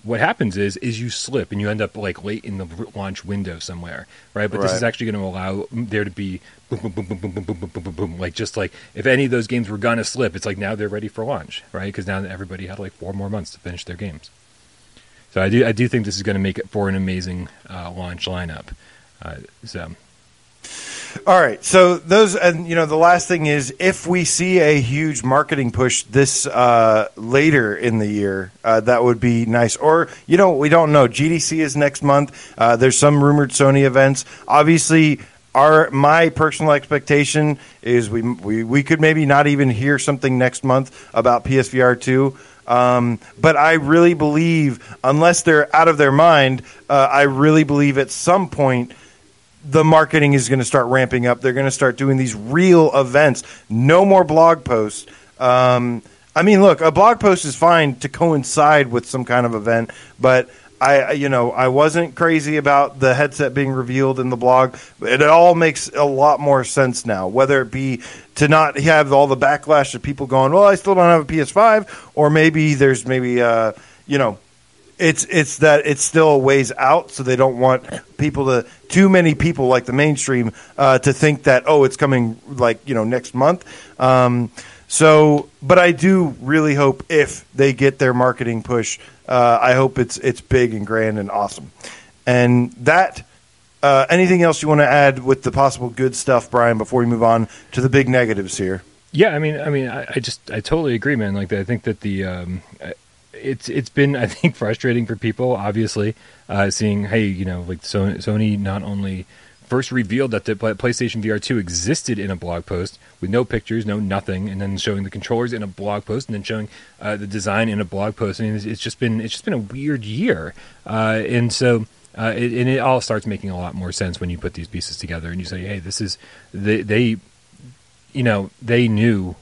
what happens is is you slip and you end up like late in the launch window somewhere, right? But this is actually going to allow there to be boom, boom, boom, boom, boom, boom, boom, boom, boom, boom, boom, like just like if any of those games were gonna slip, it's like now they're ready for launch, right? Because now everybody had like four more months to finish their games. So I do I do think this is going to make it for an amazing uh, launch lineup. Uh, so All right. So those, and you know, the last thing is if we see a huge marketing push this uh, later in the year, uh, that would be nice. Or you know, we don't know. GDC is next month. Uh, there's some rumored Sony events. Obviously. Our my personal expectation is we, we we could maybe not even hear something next month about PSVR two, um, but I really believe unless they're out of their mind, uh, I really believe at some point the marketing is going to start ramping up. They're going to start doing these real events. No more blog posts. Um, I mean, look, a blog post is fine to coincide with some kind of event, but I, you know, I wasn't crazy about the headset being revealed in the blog. It all makes a lot more sense now. Whether it be to not have all the backlash of people going, "Well, I still don't have a PS5," or maybe there's maybe, uh, you know, it's it's that it's still a ways out, so they don't want people to too many people like the mainstream uh, to think that oh it's coming like you know next month. Um, so, but I do really hope if they get their marketing push, uh, I hope it's it's big and grand and awesome. And that. Uh, anything else you want to add with the possible good stuff, Brian? Before we move on to the big negatives here. yeah, I mean I mean I, I just I totally agree, man. Like I think that the um, it's it's been I think [LAUGHS] frustrating for people, obviously, uh, seeing hey you know like Sony, not only first revealed that the PlayStation VR 2 existed in a blog post with no pictures, no nothing, and then showing the controllers in a blog post, and then showing uh, the design in a blog post. I mean, it's, it's just been it's just been a weird year, uh, and so. Uh, it, and it all starts making a lot more sense when you put these pieces together and you say, "Hey, this is they, they you know, they knew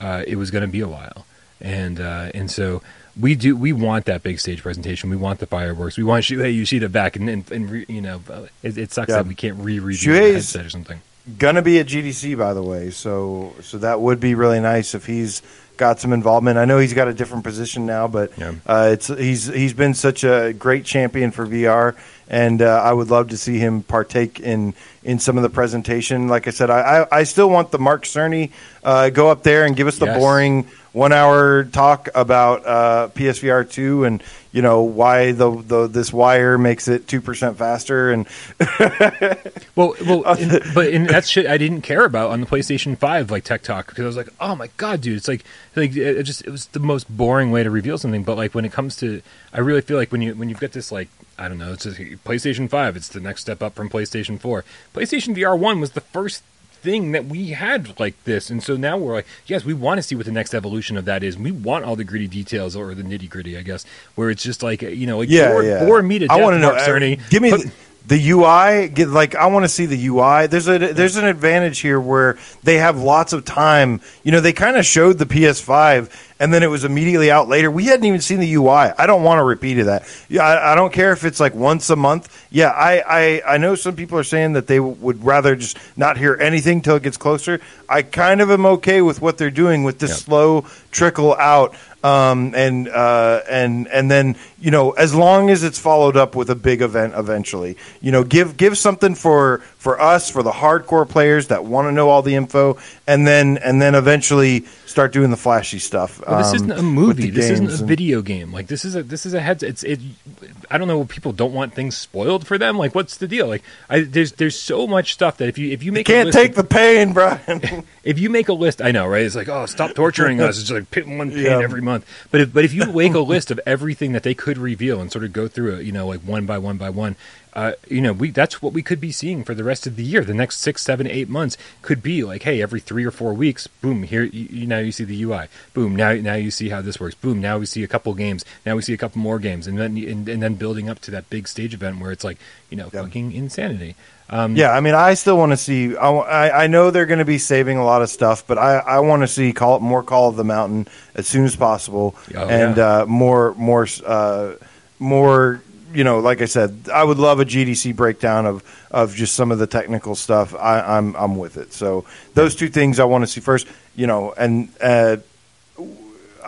uh, it was going to be a while, and uh, and so we do we want that big stage presentation. We want the fireworks. We want Shuhei Yoshida back, and and, and re, you know, it, it sucks Yeah. that we can't re-redo the headset or something. Gonna be at GDC, by the way. So, so that would be really nice if he's got some involvement. I know he's got a different position now, but Yeah. uh, it's he's he's been such a great champion for VR, and uh, I would love to see him partake in in some of the presentation. Like I said, I I, I still want the Mark Cerny uh, go up there and give us the Yes. boring one hour talk about uh, PSVR two and you know why the, the this wire makes it two percent faster and [LAUGHS] Well, well, in, but in that shit I didn't care about on the PlayStation Five, like Tech Talk, because I was like, oh my god, dude, it's like, like it just it was the most boring way to reveal something. But like when it comes to, I really feel like when you when you've got this like I don't know, it's just PlayStation Five, it's the next step up from PlayStation Four. PlayStation VR One was the first thing that we had like this, and so now we're like, yes, we want to see what the next evolution of that is. We want all the gritty details or the nitty gritty, I guess, where it's just like you know, like yeah, bore, yeah. bore me to death. I want to know. Uh, Cerny. give me the, the UI. Get like I want to see the UI. There's a there's an advantage here where they have lots of time. You know, they kind of showed the PS5 and then it was immediately out later. We hadn't even seen the UI. I don't want to repeat of that. Yeah, I, I don't care if it's like once a month. Yeah, I, I I know some people are saying that they would rather just not hear anything till it gets closer. I kind of am okay with what they're doing with this Yeah. slow trickle out um, and uh, and and then you know as long as it's followed up with a big event eventually you know give give something for for us for the hardcore players that want to know all the info and then and then eventually start doing the flashy stuff Well, this um, isn't a movie. This isn't a and- video game. Like this is a this is a heads. It's it. I don't know. People don't want things spoiled for them. Like what's the deal? Like I, there's there's so much stuff that if you if you you make a can't list take of- the pain Brian [LAUGHS] if you make a list, I know, right? It's like, oh, stop torturing us. It's like pin one pin Yeah. every month. But if but if you make a list of everything that they could reveal and sort of go through it, you know, like one by one by one, uh, you know, we that's what we could be seeing for the rest of the year. The next six, seven, eight months could be like, hey, every three or four weeks, boom, here you, you, now you see the UI, boom, now now you see how this works, boom, now we see a couple games, now we see a couple more games, and then and, and then building up to that big stage event where it's like, you know, Yep. fucking insanity. Um, Yeah, I mean, I still want to see. I, I, I know they're going to be saving a lot of stuff, but I, I want to see call more Call of the Mountain as soon as possible, Oh, and yeah. uh, more more uh, more. You know, like I said, I would love a GDC breakdown of, of just some of the technical stuff. I, I'm I'm with it. So those two things I want to see first. You know, and uh,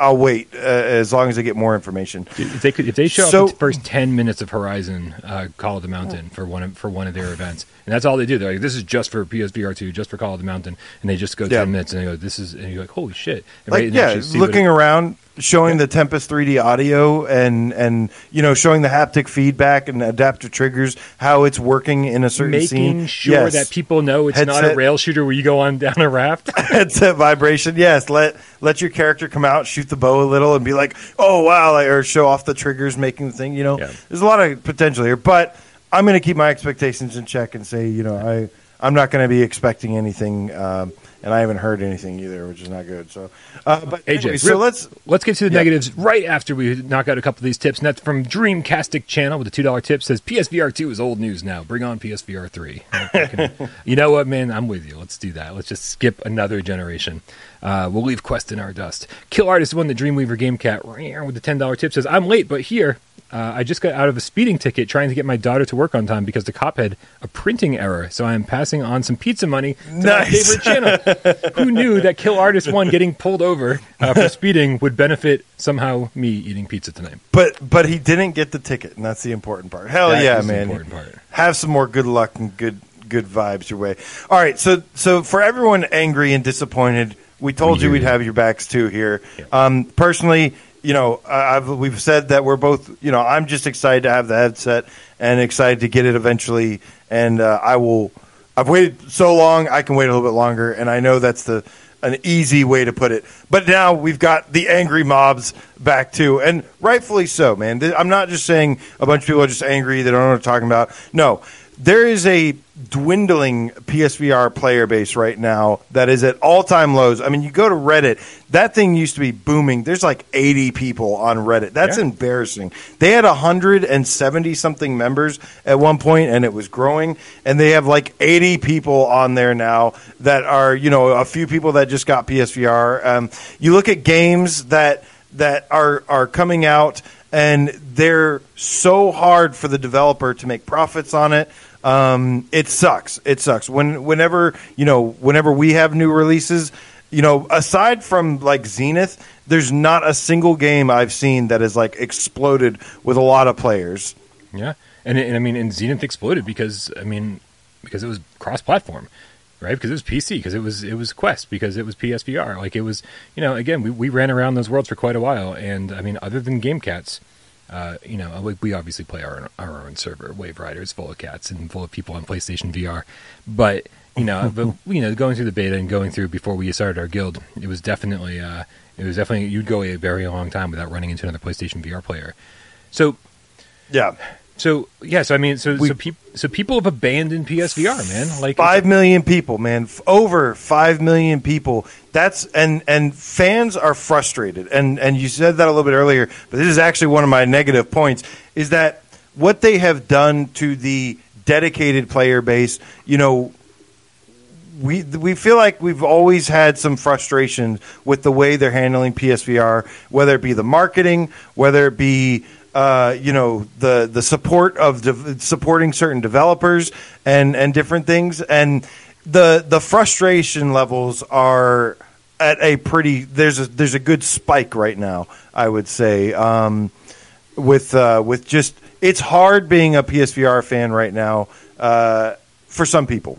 I'll wait uh, as long as I get more information. If they could, if they show So- up the first ten minutes of Horizon uh, Call of the Mountain for one of, for one of their events, and that's all they do. They're like, "This is just for PSVR two, just for Call of the Mountain," and they just go Yeah. ten minutes and they go, "This is," and you're like, "Holy shit!" And like right- yeah, actually see what looking it- around, showing the Tempest 3D audio, and and you know showing the haptic feedback and adaptive triggers, how it's working in a certain making scene. sure Yes. that people know it's not a rail shooter where you go on down a raft. [LAUGHS] headset vibration. Yes, let let your character come out, shoot the bow a little, and be like, oh wow, or show off the triggers, making the thing. You know, Yeah. there's a lot of potential here, but I'm going to keep my expectations in check and say, you know, I I'm not going to be expecting anything. Um, and I haven't heard anything either, which is not good. So, uh, but AJ, anyway, so let's Let's get to the Yeah. negatives right after we knock out a couple of these tips. And that's from Dreamcastic Channel with a two dollar tip says PSVR two is old news now. Bring on PSVR three. [LAUGHS] you know what, man? I'm with you. Let's do that. Let's just skip another generation. Uh, we'll leave Quest in our dust. Kill Artist won the Dreamweaver Game Cat with the ten dollar tip says I'm late, but here. Uh, I just got out of a speeding ticket trying to get my daughter to work on time because the cop had a printing error. So I am passing on some pizza money to my favorite channel. [LAUGHS] Who knew that Kill Artist One getting pulled over uh, for speeding would benefit somehow me eating pizza tonight? But but he didn't get the ticket, and that's the important part. Hell That yeah, man! important part. Have some more good luck and good good vibes your way. All right, so so for everyone angry and disappointed, we told We you we'd you. have your backs too here. Yeah. Um, personally, you know, I've we've said that we're both. You know, I'm just excited to have the headset and excited to get it eventually, and uh, I will. I've waited so long, I can wait a little bit longer, and I know that's the an easy way to put it. But now we've got the angry mobs back too, and rightfully so, man. I'm not just saying a bunch of people are just angry; they don't know what I'm talking about. No, there is a dwindling PSVR player base right now that is at all time lows. I mean, you go to Reddit, that thing used to be booming. There's like 80 people on Reddit. That's Yeah. embarrassing. They had 170 something members at one point and it was growing. And they have like 80 people on there now that are, you know, a few people that just got PSVR. Um, you look at games that that are are coming out and they're so hard for the developer to make profits on it. Um, it sucks. It sucks. When whenever you know whenever we have new releases, you know, aside from like Zenith, there's not a single game I've seen that has like exploded with a lot of players. Yeah, and, and I mean, and Zenith exploded because I mean, because it was cross-platform, right? Because it was PC, because it was it was Quest, because it was PSVR. Like it was, you know, again, we we ran around those worlds for quite a while, and I mean, other than Game Cats. Uh, you know, we, we obviously play our own, our own server. Wave Riders full of cats and full of people on PlayStation VR. But you know, but [LAUGHS] you know, going through the beta and going through before we started our guild, it was definitely uh, it was definitely you'd go a very long time without running into another PlayStation VR player. So Yeah, so yeah, so I mean, so We- so, peop- so people have abandoned PSVR, man. Like five million people, man, F- over five million people. That's and and fans are frustrated. And and you said that a little bit earlier, but this is actually one of my negative points. Is that what they have done to the dedicated player base? You know, we we feel like we've always had some frustration with the way they're handling PSVR, whether it be the marketing, whether it be uh, you know the the support of de- supporting certain developers and and different things, and the the frustration levels are at a pretty there's a there's a good spike right now. I would say um, with uh, with just it's hard being a PSVR fan right now uh, for some people.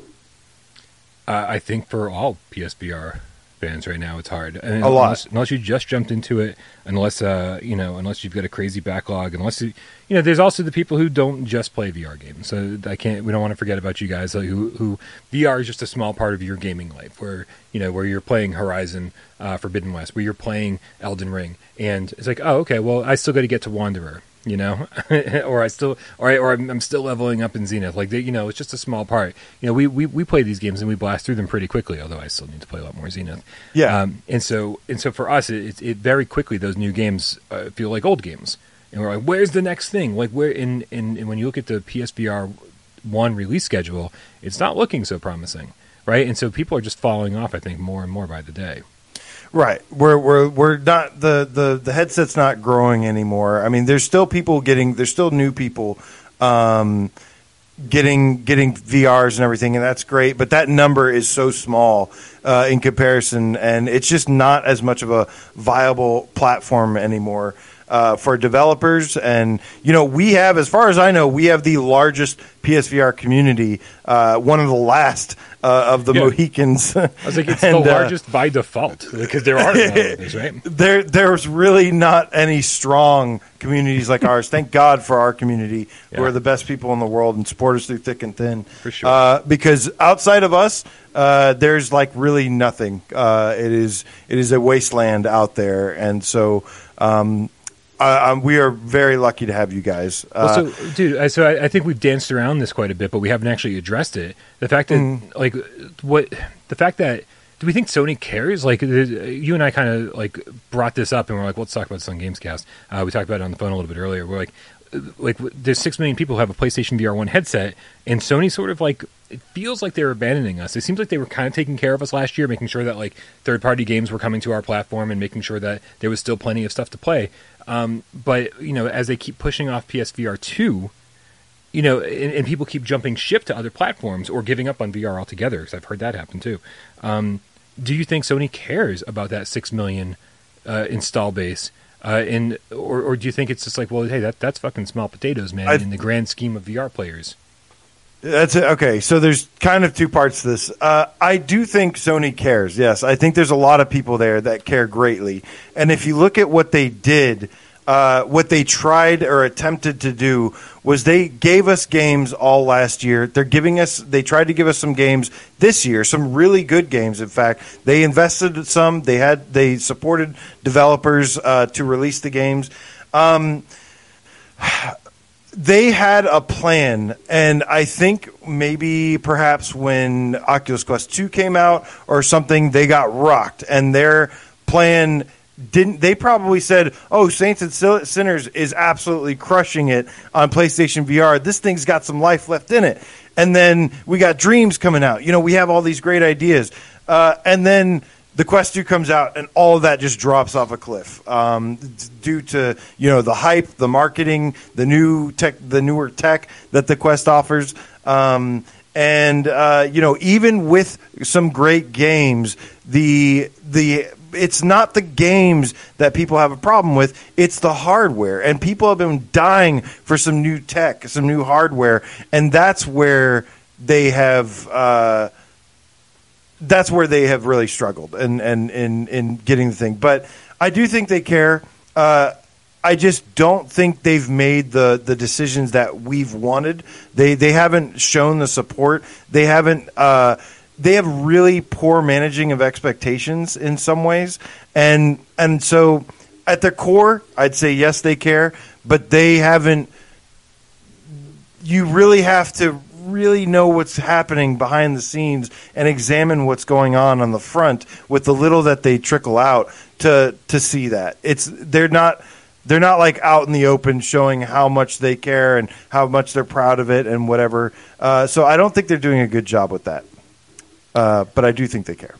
I think for all PSVR fans right now, it's hard. And A lot. unless, unless you just jumped into it, unless uh, you know, unless you've got a crazy backlog, unless you, you know, there's also the people who don't just play VR games. So I can't. We don't want to forget about you guys like, who who VR is just a small part of your gaming life, where you know where you're playing Horizon uh, Forbidden West, where you're playing Elden Ring, and it's like, oh, okay, well, I still got to get to Wanderer. You know, [LAUGHS] or I still, or I, or I'm, still leveling up in Zenith. Like they, you know, it's just a small part. You know, we, we we play these games and we blast through them pretty quickly. Although I still need to play a lot more Zenith. Yeah. Um, and so and so for us, it, it, it very quickly those new games uh, feel like old games, and we're like, where's the next thing? Like where in in, in when you look at the PSVR one release schedule, it's not looking so promising, right? And so people are just falling off. I think more and more by the day. Right. We're we're we're not the the the headset's not growing anymore. I mean, there's still people getting there's still new people um, getting getting VRs and everything, and that's great. But that number is so small uh, in comparison, and it's just not as much of a viable platform anymore. Uh, for developers, and you know, we have, as far as I know, we have the largest PSVR community, uh, one of the last uh, of the Yeah. Mohicans. I was like, it's [LAUGHS] And, the uh, largest by default because there are right? [LAUGHS] there there's really not any strong communities like ours. Thank [LAUGHS] God for our community, who are the best people in the world and support us through thick and thin. For sure. Uh, because outside of us, uh, there's like really nothing. Uh, it is it is a wasteland out there, and so. Um, uh, um, we are very lucky to have you guys. Uh, Well, so, dude, I- so I, I think we've danced around this quite a bit, but we haven't actually addressed it. The fact that, Mm-hmm. like, what the fact that do we think Sony cares? Like, you and I kind of like brought this up, and we're like, let's talk about this on Gamescast. Uh, we talked about it on the phone a little bit earlier. We're like, like, there's six million people who have a PlayStation VR one headset, and Sony sort of like it feels like they're abandoning us. It seems like they were kind of taking care of us last year, making sure that like third party games were coming to our platform and making sure that there was still plenty of stuff to play. Um, but you know, as they keep pushing off PSVR two, you know, and, and people keep jumping ship to other platforms or giving up on VR altogether, because I've heard that happen too. Um, do you think Sony cares about that six million uh, install base? Uh, and or, or do you think it's just like, well, hey, that that's fucking small potatoes, man, I- in the grand scheme of VR players? That's it. Okay, so there's kind of two parts to this. Uh, I do think Sony cares. Yes, I think there's a lot of people there that care greatly. And if you look at what they did, uh, what they tried or attempted to do was they gave us games all last year. They're giving us. They tried to give us some games this year, some really good games. In fact, they invested some. They had. They supported developers uh, to release the games. Um, [SIGHS] they had a plan, and I think maybe perhaps when Oculus Quest 2 came out or something, they got rocked, and their plan didn't. They probably said, "Oh, Saints and Sinners is absolutely crushing it on PlayStation VR. This thing's got some life left in it." And then we got Dreams coming out. You know, we have all these great ideas, uh, and then the Quest 2 comes out and all of that just drops off a cliff um, due to you know the hype, the marketing, the new tech, the newer tech that the Quest offers, um, and uh, you know even with some great games, the the it's not the games that people have a problem with; it's the hardware, and people have been dying for some new tech, some new hardware, and that's where they have. Uh, that's where they have really struggled and and in in getting the thing. But I do think they care. Uh, I just don't think they've made the the decisions that we've wanted. They they haven't shown the support. They haven't. Uh, they have really poor managing of expectations in some ways, and and so at their core, I'd say yes, they care, but they haven't you really have to really know what's happening behind the scenes and examine what's going on on the front with the little that they trickle out to to see that. It's they're not they're not like out in the open showing how much they care and how much they're proud of it and whatever. Uh, so I don't think they're doing a good job with that uh, but I do think they care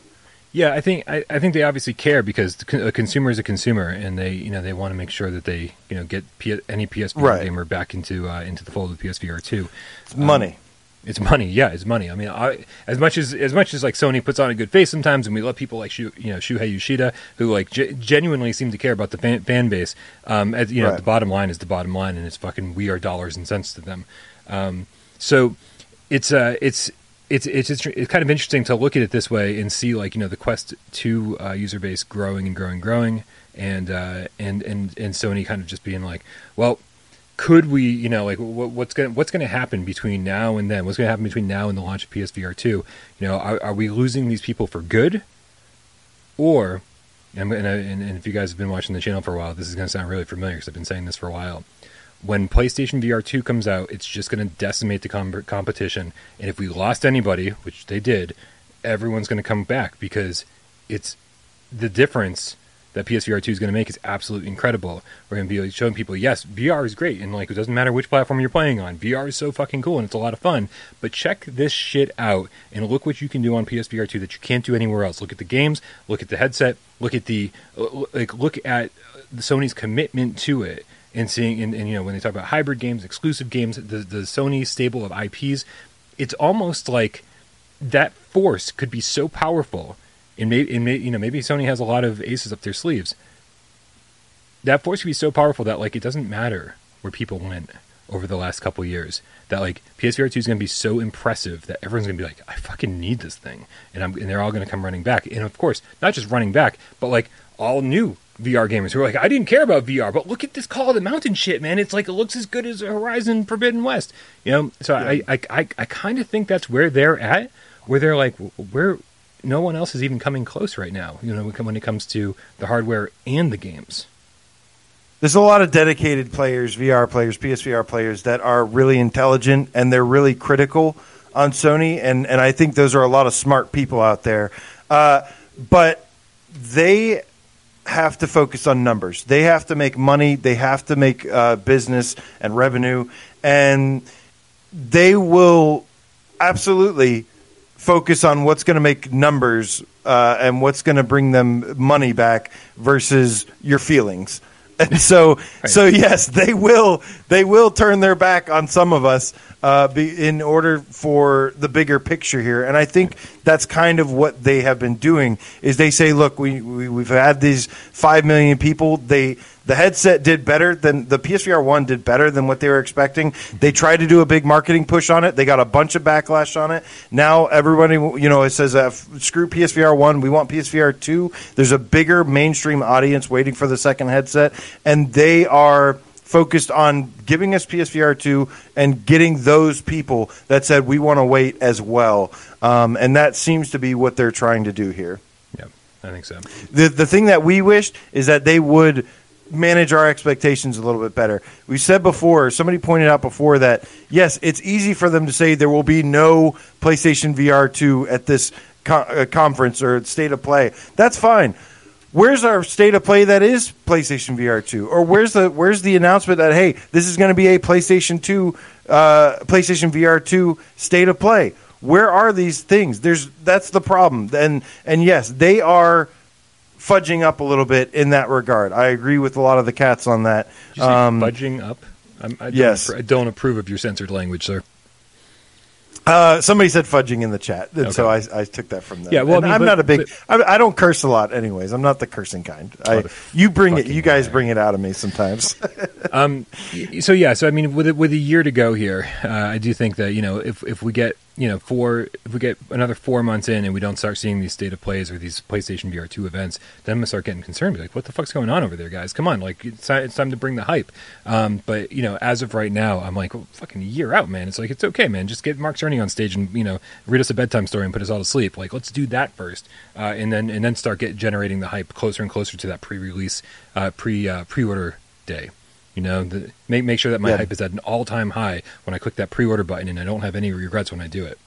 Yeah, I think I, I think they obviously care because con- a consumer is a consumer, and they you know they want to make sure that they you know get P- any PSVR Right. gamer back into uh, into the fold of PSVR two. it's money It's money, yeah, it's money. I mean, I, as much as as much as like Sony puts on a good face sometimes, and we love people like Shu, you know Shuhei Yoshida who like ge- genuinely seem to care about the fan, fan base. Um, as, you know, Right. the bottom line is the bottom line, and it's fucking we are dollars and cents to them. Um, so it's uh it's. It's, it's it's kind of interesting to look at it this way and see like you know the Quest two uh, user base growing and growing growing and uh, and and and Sony kind of just being like well could we, you know, like what, what's gonna what's going to happen between now and then? What's going to happen between now and the launch of PSVR two? You know, are, are we losing these people for good, or and, and, and, and if you guys have been watching the channel for a while, this is going to sound really familiar because I've been saying this for a while. When PlayStation VR 2 comes out, it's just going to decimate the com- competition. And if we lost anybody, which they did, everyone's going to come back because it's the difference that PSVR 2 is going to make is absolutely incredible. We're going to be showing people, yes, VR is great, and like it doesn't matter which platform you're playing on. VR is so fucking cool and it's a lot of fun. But check this shit out and look what you can do on PSVR 2 that you can't do anywhere else. Look at the games, look at the headset, look at the uh, like, look at Sony's commitment to it. And seeing, and, and you know, when they talk about hybrid games, exclusive games, the the Sony stable of IPs, it's almost like that force could be so powerful and maybe, maybe you know maybe Sony has a lot of aces up their sleeves. That force could be so powerful that like it doesn't matter where people went over the last couple years. That like PSVR two is going to be so impressive that everyone's going to be like, I fucking need this thing, and I'm and they're all going to come running back. And of course, not just running back, but like all new VR gamers who are like, I didn't care about VR, but look at this Call of the Mountain shit, man. It's like it looks as good as Horizon Forbidden West, you know. So yeah. I I I, I kind of think that's where they're at, where they're like, where no one else is even coming close right now. You know, when it comes to the hardware and the games. There's a lot of dedicated players, VR players, PSVR players that are really intelligent and they're really critical on Sony, and and I think those are a lot of smart people out there. Uh, but they have to focus on numbers. They have to make money. They have to make uh, business and revenue, and they will absolutely focus on what's going to make numbers uh, and what's going to bring them money back versus your feelings. [LAUGHS] And so, right. so yes, they will. They will turn their back on some of us uh, be, in order for the bigger picture here. And I think that's kind of what they have been doing. Is they say, look, we, we we've had these five million people. They the headset did better than the PSVR one did better than what they were expecting. They tried to do a big marketing push on it. They got a bunch of backlash on it. Now everybody, you know, it says uh, screw PSVR one. We want PSVR two. There's a bigger mainstream audience waiting for the second headset, and they are focused on giving us PSVR 2 and getting those people that said we want to wait as well. Um, and that seems to be what they're trying to do here. Yeah, I think so. The, the thing that we wished is that they would manage our expectations a little bit better. We said before, somebody pointed out before that yes, it's easy for them to say there will be no PlayStation VR 2 at this co- uh, conference or state of play. That's fine. Where's our state of play that is PlayStation VR 2? Or where's the where's the announcement that hey, this is going to be a PlayStation 2 uh, PlayStation VR 2 state of play? Where are these things? There's that's the problem. And and yes, they are fudging up a little bit in that regard. I agree with a lot of the cats on that. Um, fudging up? I'm, I yes. I don't approve of your censored language, sir. Uh, somebody said fudging in the chat, and okay. so I, I, took that from them. Yeah, well, I am not a big. But, I, I, don't curse a lot, anyways. I'm not the cursing kind. I, you bring it. You guys guy. bring it out of me sometimes. [LAUGHS] um. So yeah. So I mean, with with a year to go here, uh, I do think that you know if if we get you know, four if we get another four months in and we don't start seeing these state of plays or these PlayStation VR two events, then I'm gonna start getting concerned. Be like, what the fuck's going on over there, guys? Come on, like it's time, it's time to bring the hype. Um, but you know, as of right now, I'm like, well, fucking a year out, man. It's like it's okay, man. Just get Mark Cerny on stage and you know read us a bedtime story and put us all to sleep. Like, let's do that first, uh, and then and then start get generating the hype closer and closer to that pre-release, uh, pre uh, pre-order day. You know, the, make make sure that my yeah. hype is at an all time high when I click that pre order button, and I don't have any regrets when I do it.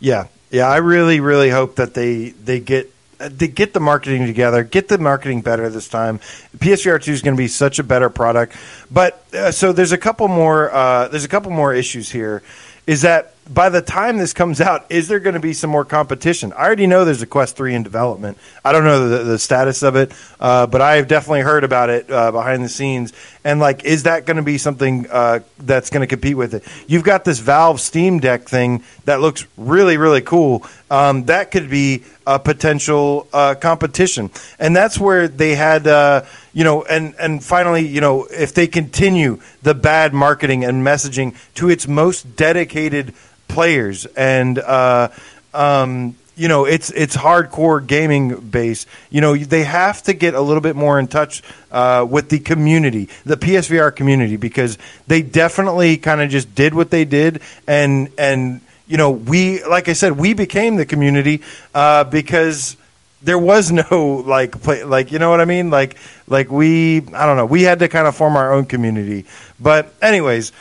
Yeah, yeah. I really, really hope that they they get they get the marketing together, get the marketing better this time. PSVR two is going to be such a better product. But uh, so there's a couple more uh, there's a couple more issues here. Is that by the time this comes out, is there going to be some more competition? I already know there's a Quest 3 in development. I don't know the, the status of it, uh, but I have definitely heard about it uh, behind the scenes. And, like, is that going to be something uh, that's going to compete with it? You've got this Valve Steam Deck thing that looks really, really cool. Um, that could be a potential uh, competition. And that's where they had, uh, you know, and, and finally, you know, if they continue the bad marketing and messaging to its most dedicated – players, and uh, um, you know it's it's hardcore gaming base. You know they have to get a little bit more in touch uh, with the community, the PSVR community, because they definitely kind of just did what they did, and and you know we like I said we became the community uh, because there was no [LAUGHS] like play, like you know what I mean? Like like we I don't know we had to kind of form our own community. But anyways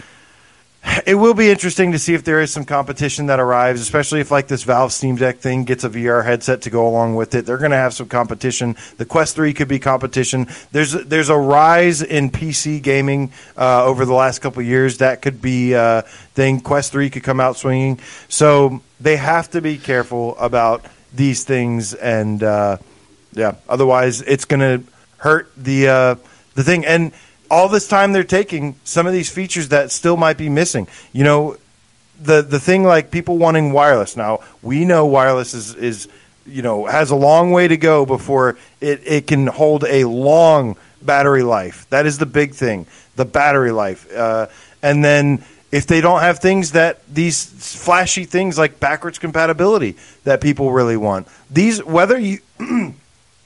it will be interesting to see if there is some competition that arrives, especially if like this Valve Steam Deck thing gets a VR headset to go along with it. They're going to have some competition. The Quest 3 could be competition. There's there's a rise in PC gaming uh, over the last couple years. That could be uh, thing. Quest 3 could come out swinging. So they have to be careful about these things, and uh, yeah, otherwise it's going to hurt the uh, the thing and all this time they're taking some of these features that still might be missing. You know, the the thing like people wanting wireless. Now we know wireless is is you know has a long way to go before it it can hold a long battery life. That is the big thing, the battery life. Uh, and then if they don't have things that these flashy things like backwards compatibility that people really want, these whether you [CLEARS THROAT]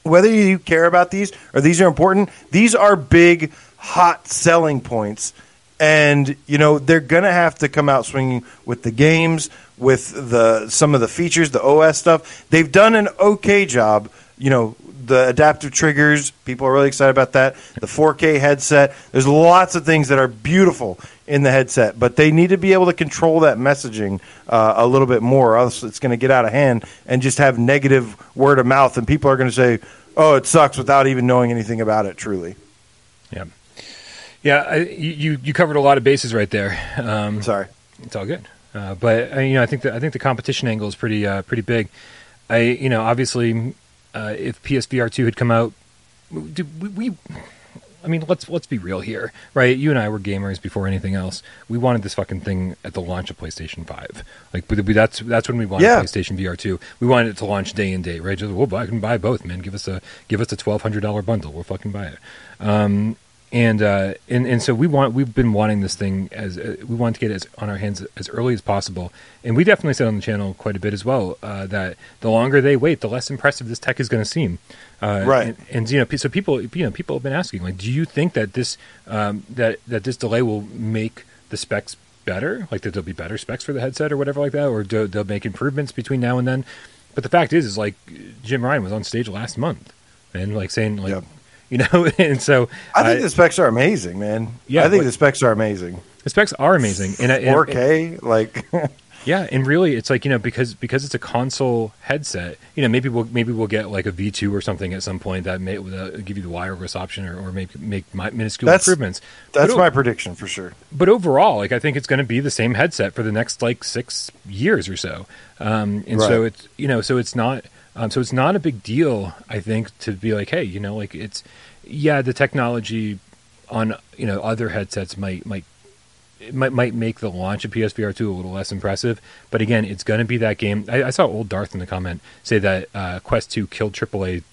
whether you care about these or these are important, these are big hot selling points. And you know they're gonna have to come out swinging with the games, with the some of the features, the OS stuff. They've done an okay job. You know the adaptive triggers. People are really excited about that. The 4K headset. There's lots of things that are beautiful in the headset, but they need to be able to control that messaging uh, a little bit more, else it's going to get out of hand and just have negative word of mouth, and people are going to say, "Oh, it sucks," without even knowing anything about it. Truly. Yeah. Yeah, I, you you covered a lot of bases right there. Um, Sorry, it's all good. Uh, but uh, you know, I think that I think the competition angle is pretty uh, pretty big. I you know, obviously, uh, if PSVR two had come out, we, we, I mean, let's let's be real here, right? You and I were gamers before anything else. We wanted this fucking thing at the launch of PlayStation Five. Like that's that's when we wanted yeah. PlayStation VR two. We wanted it to launch day and date, right? Just well, I can buy both, man. Give us a give us a twelve hundred dollar bundle. We'll fucking buy it. Um, and uh, and and so we want we've been wanting this thing as uh, we want to get it as, on our hands as early as possible, and we definitely said on the channel quite a bit as well uh, that the longer they wait, the less impressive this tech is going to seem. Uh, right. And, and, you know, so people you know people have been asking like, do you think that this um, that that this delay will make the specs better? Like that there'll be better specs for the headset or whatever like that, or do, they'll make improvements between now and then? But the fact is, is like Jim Ryan was on stage last month and like saying like. Yep you know. [LAUGHS] and so I think uh, the specs are amazing, man. Yeah, I think the specs are amazing. The specs are amazing, and 4K, like. [LAUGHS] yeah, and really, it's like you know because because it's a console headset. You know, maybe we'll maybe we'll get like a V two or something at some point that may uh, give you the wireless option or, or make make minuscule that's, improvements. That's but, my prediction for sure. But overall, like I think it's going to be the same headset for the next like six years or so. Um, and right. so it's you know so it's not um, so it's not a big deal, I think, to be like, hey, you know, like it's yeah, the technology on you know other headsets might might might might make the launch of PSVR two a little less impressive. But again, it's going to be that game. I, I, saw old Darth in the comment say that uh, Quest two killed AAA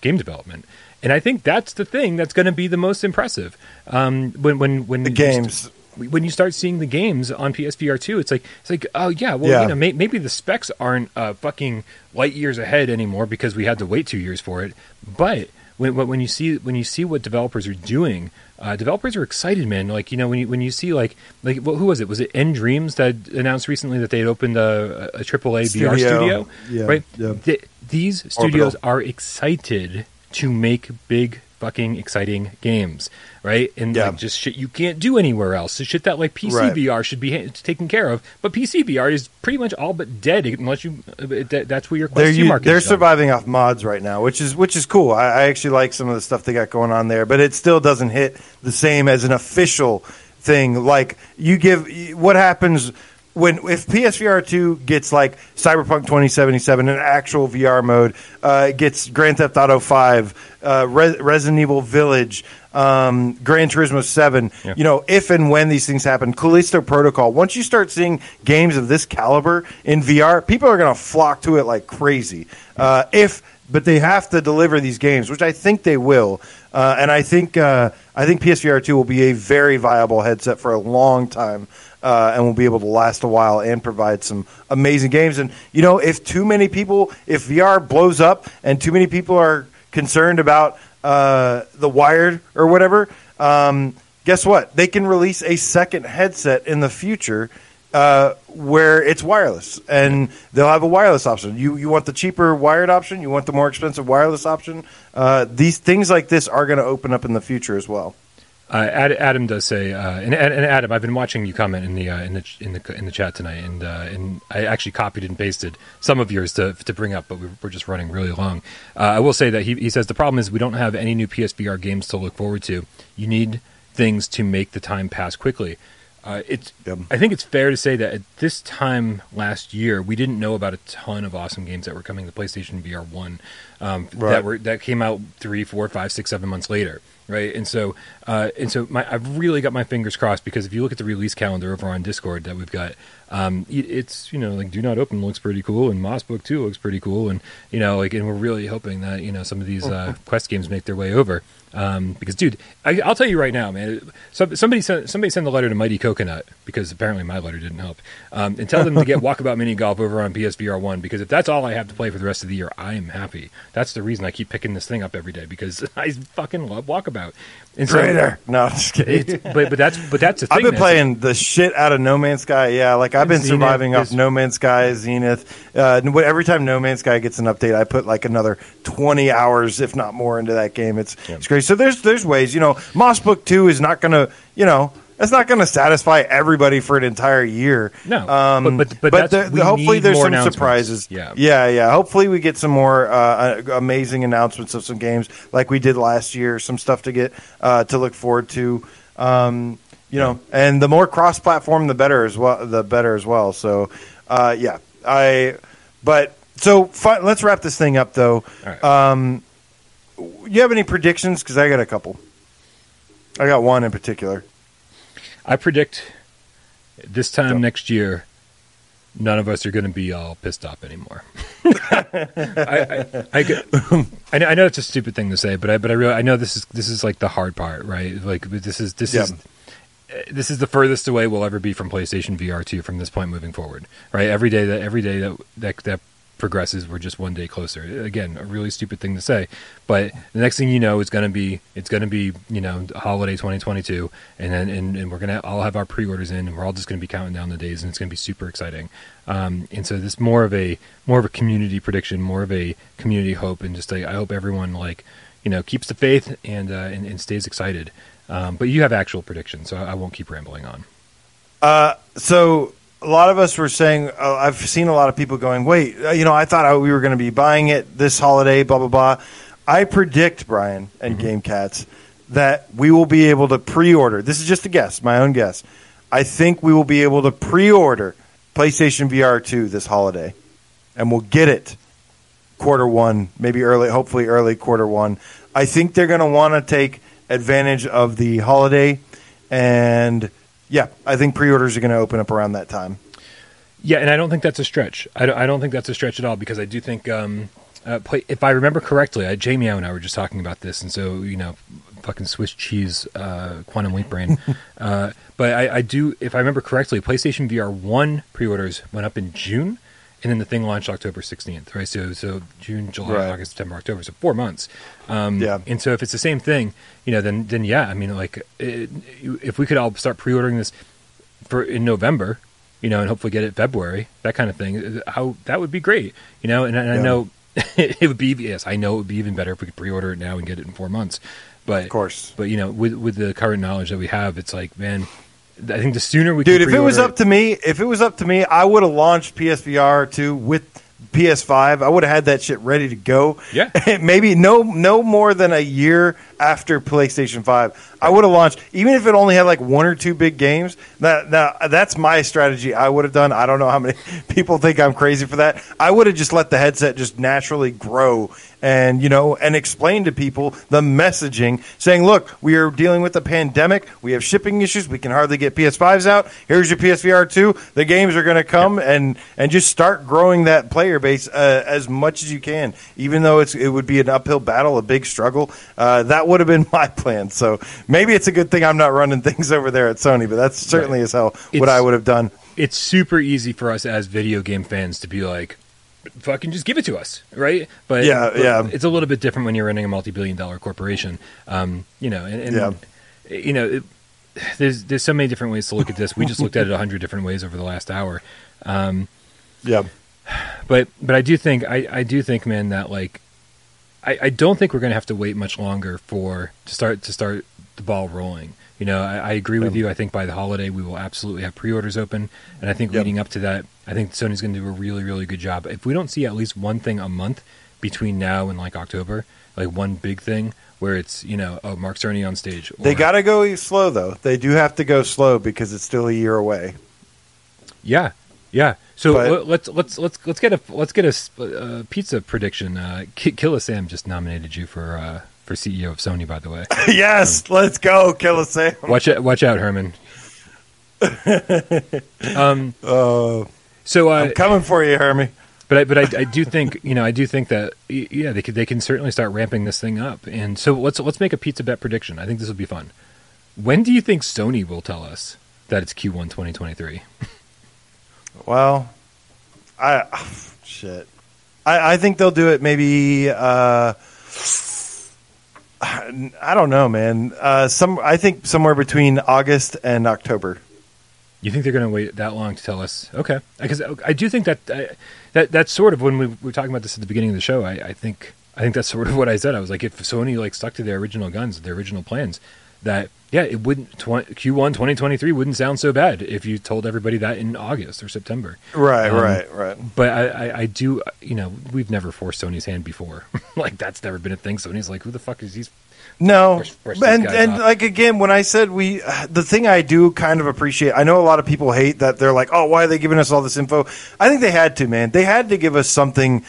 game development. And I think that's the thing that's going to be the most impressive. Um, when when when the games when you start seeing the games on PSVR two, it's like it's like oh yeah, well yeah. you know may, maybe the specs aren't uh, fucking light years ahead anymore because we had to wait two years for it. But when when you see when you see what developers are doing, uh, developers are excited, man. Like you know when you when you see like like well, who was it? Was it nDreams that announced recently that they had opened a, a AAA studio. VR studio? Yeah, right. Yeah. Th- these studios Orbital. are excited to make big fucking exciting games, right? And yeah. like just shit you can't do anywhere else. So shit that like PC right. Should be ha- taken care of, but PC VR is pretty much all but dead unless you. Uh, that, that's where your Quest they're, market. They're surviving off mods right now, which is which is cool. I, I actually like some of the stuff they got going on there, but it still doesn't hit the same as an official thing. Like you give what happens when if PSVR two gets like Cyberpunk twenty seventy seven an actual VR mode, uh, gets Grand Theft Auto five, uh, Re- Resident Evil Village, um, Gran Turismo seven. Yeah. You know, if and when these things happen, Callisto Protocol. Once you start seeing games of this caliber in VR, people are going to flock to it like crazy. Uh, if but they have to deliver these games, which I think they will. Uh, and I think uh, I think PSVR two will be a very viable headset for a long time uh, and will be able to last a while and provide some amazing games. And you know, if too many people, if VR blows up and too many people are concerned about uh, the wired or whatever, um, guess what? They can release a second headset in the future uh, where it's wireless, and they'll have a wireless option. You you want the cheaper wired option? You want the more expensive wireless option? Uh, these things like this are going to open up in the future as well. Uh, Ad- Adam does say, uh, and, and Adam, I've been watching you comment in the uh, in the in the in the chat tonight, and uh, and I actually copied and pasted some of yours to to bring up, but we're, we're just running really long. Uh, I will say that he he says the problem is we don't have any new PSVR games to look forward to. You need things to make the time pass quickly. Uh, it's. Yep. I think it's fair to say that at this time last year, we didn't know about a ton of awesome games that were coming to PlayStation VR One um, Right. that were that came out three, four, five, six, seven months later, right? And so, uh, and so, my, I've really got my fingers crossed because if you look at the release calendar over on Discord that we've got, um, it, it's you know like Do Not Open looks pretty cool, and Moss Book Two looks pretty cool, and you know like, and we're really hoping that you know some of these uh, [LAUGHS] Quest games make their way over. Um, because, dude, I, I'll tell you right now, man. So, somebody sent somebody sent a letter to Mighty Coconut because apparently my letter didn't help, um, and tell them to get [LAUGHS] Walkabout Mini Golf over on PSVR one because if that's all I have to play for the rest of the year, I am happy. That's the reason I keep picking this thing up every day because [LAUGHS] I fucking love Walkabout. And so, Traitor. No, I'm just kidding. But but that's but that's the thing. I've been playing the shit out of No Man's Sky. Yeah, like I've been Zenith surviving off is- No Man's Sky, Zenith. Uh, every time No Man's Sky gets an update, I put like another twenty hours, if not more, into that game. It's it's great. So there's there's ways. You know, Moss Book Two is not going to you know. It's not going to satisfy everybody for an entire year. No, um, but- but- but that's- there- we hopefully there's some surprises. Yeah. yeah, yeah. Hopefully we get some more uh, uh, amazing announcements of some games like we did last year. Some stuff to get uh, to look forward to. Um, you know, and the more cross-platform, the better as well. The better as well. So, uh, yeah, I. But so let's wrap this thing up, though. Right. Um, you have any predictions? Because I got a couple. I got one in particular. I predict this time Go. next year, none of us are going to be all pissed off anymore. [LAUGHS] I, I, I, [LAUGHS] I know, I know it's a stupid thing to say, but I, but I really, I know this is this is like the hard part, right? Like this is this Yeah. is this is the furthest away we'll ever be from PlayStation VR two from this point moving forward, right? Every day that every day that that that progresses, we're just one day closer. Again, a really stupid thing to say, but the next thing you know, it's to be it's to be you know holiday 2022, and then and, and we're gonna all have our pre-orders in, and we're all just to be counting down the days, and it's to be super exciting. Um, and so this more of a more of a community prediction, more of a community hope, and just like, I hope everyone like you know keeps the faith and uh, and, and stays excited. Um, but you have actual predictions, so I won't keep rambling on. Uh, so a lot of us were saying, uh, I've seen a lot of people going, wait, uh, you know, I thought I, we were going to be buying it this holiday, blah, blah, blah. I predict, Brian and Game Cats, that we will be able to pre order. This is just a guess, my own guess. I think we will be able to pre order PlayStation VR 2 this holiday, and we'll get it quarter one, maybe early, hopefully early quarter one. I think they're going to want to take advantage of the holiday, and yeah, I think pre-orders are going to open up around that time. Yeah, and I don't think that's a stretch. I don't, I don't think that's a stretch at all because I do think, um, uh, play, if I remember correctly, I, Jamie and I were just talking about this, and so you know, fucking Swiss cheese, uh, quantum leap brain. [LAUGHS] uh, but I, I do, if I remember correctly, PlayStation VR one pre-orders went up in June, and then the thing launched October sixteenth, right? So so June, July, Right. August, September, October, so four months. Um, Yeah. And so if it's the same thing, you know, then then yeah, I mean, like it, if we could all start pre-ordering this for in November, you know, and hopefully get it February, that kind of thing. How that would be great, you know. And, and I know [LAUGHS] it would be yes, I know it would be even better if we could pre-order it now and get it in four months. But Of course. but you know, with with the current knowledge that we have, it's like man, I think the sooner we Dude, can if it was up to me, if it was up to me, I would have launched PSVR 2 with PS5. I would have had that shit ready to go. Yeah. [LAUGHS] Maybe no no more than a year after PlayStation 5. I would have launched even if it only had like one or two big games. That now that's my strategy I would have done. I don't know how many [LAUGHS] people think I'm crazy for that. I would have just let the headset just naturally grow and you know and explain to people the messaging saying look we are dealing with a pandemic we have shipping issues we can hardly get ps5s out here's your psvr 2 the games are going to come and and just start growing that player base uh, as much as you can even though it's it would be an uphill battle a big struggle uh, that would have been [LAUGHS] my plan so maybe it's a good thing i'm not running [LAUGHS] things over there at sony but that's certainly Right. as hell what It's- i would have done it's super easy for us as video game fans to be like fucking just give it to us right but Yeah, but yeah. it's a little bit different when you're running a multi-billion dollar corporation um you know and, and Yeah. you know it, there's there's so many different ways to look at this. We just looked at it a hundred different ways over the last hour. Um, Yeah. but but I do think I, I do think man that like I, I don't think we're gonna have to wait much longer for to start to start the ball rolling. You know, I, I agree with Yeah. you. I think by the holiday we will absolutely have pre-orders open, and I think Yep. leading up to that, I think Sony's going to do a really really good job. If we don't see at least one thing a month between now and like October, like one big thing where it's you know oh Mark Cerny on stage, They got to go slow though. They do have to go slow because it's still a year away. Yeah, yeah. So But- let's let's let's let's get a let's get a, uh, pizza prediction. Uh, K- Killa Sam just nominated you for uh, for CEO of Sony, by the way. [LAUGHS] yes, let's go, Kill Sam. Watch it, watch out, Herman. [LAUGHS] um. Uh, So, uh, I'm coming for you, Hermie. but I, but I, I do think you know I do think that yeah they could they can certainly start ramping this thing up. And so let's let's make a pizza bet prediction. I think this will be fun. When do you think Sony will tell us that it's Q1 2023? [LAUGHS] Well, I [SIGHS] shit. I, I think they'll do it. Maybe uh, I don't know, man. Uh, some I think somewhere between August and October. You think they're going to wait that long to tell us? Okay, because I do think that I, that that's sort of when we were talking about this at the beginning of the show. I, I think I think that's sort of [LAUGHS] what I said. I was like, if Sony like stuck to their original guns, their original plans, that yeah, it wouldn't tw- Q1 2023 wouldn't sound so bad if you told everybody that in August or September. Right, Um, right, right. But I, I, I do, you know, we've never forced Sony's hand before. [LAUGHS] like that's never been a thing. Sony's like, who the fuck is these? No, and and off. like again, when I said we, [SIGHS] the thing I do kind of appreciate. I know a lot of people hate that they're like, oh, why are they giving us all this info? I think they had to, man. They had to give us something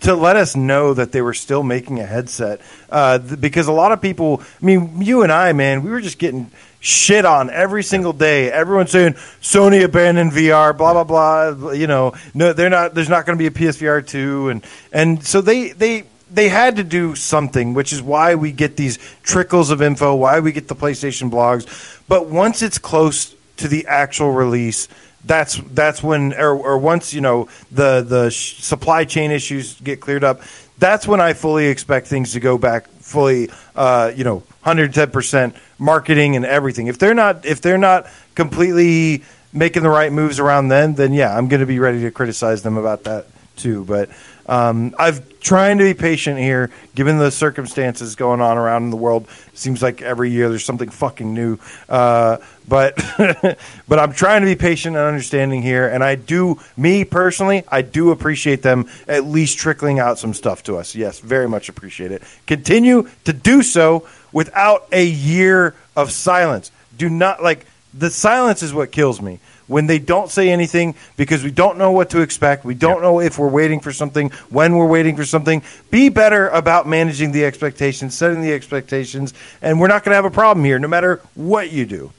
to let us know that they were still making a headset, uh, th- because a lot of people. I mean, you and I, man, we were just getting shit on every single day. Everyone saying Sony abandoned VR, blah blah blah. You know, no, they're not. There's not going to be a PSVR two, and and so they they they had to do something, which is why we get these trickles of info, why we get the PlayStation blogs. But once it's close to the actual release, that's that's when, or, or once you know the the sh- supply chain issues get cleared up, that's when I fully expect things to go back fully, uh, you know, hundred ten percent marketing and everything. If they're not, if they're not completely making the right moves around then, then yeah, I'm going to be ready to criticize them about that too. But um, I've trying to be patient here, given the circumstances going on around in the world. Seems like every year there's something fucking new. Uh, but [LAUGHS] but I'm trying to be patient and understanding here, and I do, me personally, I do appreciate them at least trickling out some stuff to us. Yes, very much appreciate it. Continue to do so without a year of silence. Do not like the silence is what kills me when they don't say anything because we don't know what to expect. We don't know if we're waiting for something, when we're waiting for something. Be better about managing the expectations, setting the expectations, and we're not going to have a problem here no matter what you do.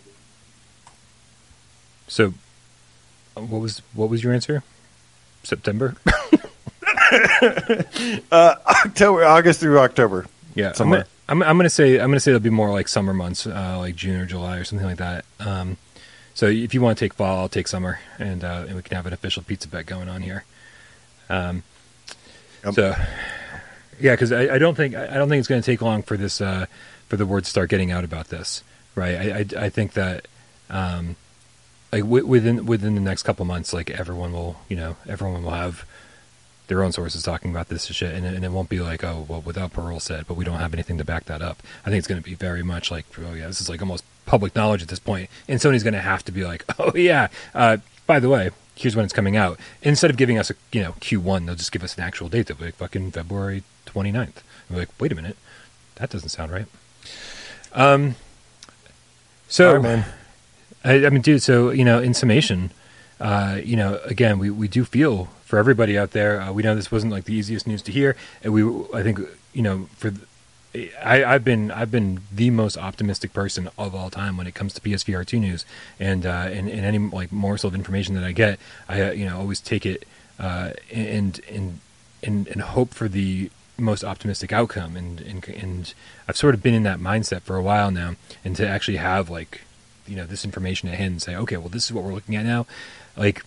So, uh, what was what was your answer? September. [LAUGHS] [LAUGHS] October, August through October. Yeah, I'm Somewhere. I'm, I'm gonna say I'm gonna say it'll be more like summer months, uh, like June or July or something like that. Um, so if you want to take fall, I'll take summer, and, uh, and we can have an official pizza bet going on here. Um, Yep. So yeah, because I, I don't think I don't think it's going to take long for this uh, for the word to start getting out about this, right? I I, I think that um, like w- within within the next couple months, like everyone will you know everyone will have their own sources talking about this shit, and, it- and it won't be like, oh, well, without parole said, but we don't have anything to back that up. I think it's going to be very much like, oh yeah, this is like almost public knowledge at this point, and Sony's going to have to be like, [LAUGHS] oh yeah, uh, by the way, here's when it's coming out. Instead of giving us a you know Q1, they'll just give us an actual date. They'll be like fucking February 29th. We're like, wait a minute, that doesn't sound right. Um, so All right, man. I, I mean, dude. So you know, in summation, uh, you know, again, we, we do feel for everybody out there. Uh, we know this wasn't like the easiest news to hear, and we I think you know for. I, I've been I've been the most optimistic person of all time when it comes to PSVR two news, and uh, and, and any like morsel of information that I get, I uh, you know always take it uh, and and and and hope for the most optimistic outcome, and and and I've sort of been in that mindset for a while now, and to actually have like you know this information at hand and say, okay, well this is what we're looking at now, like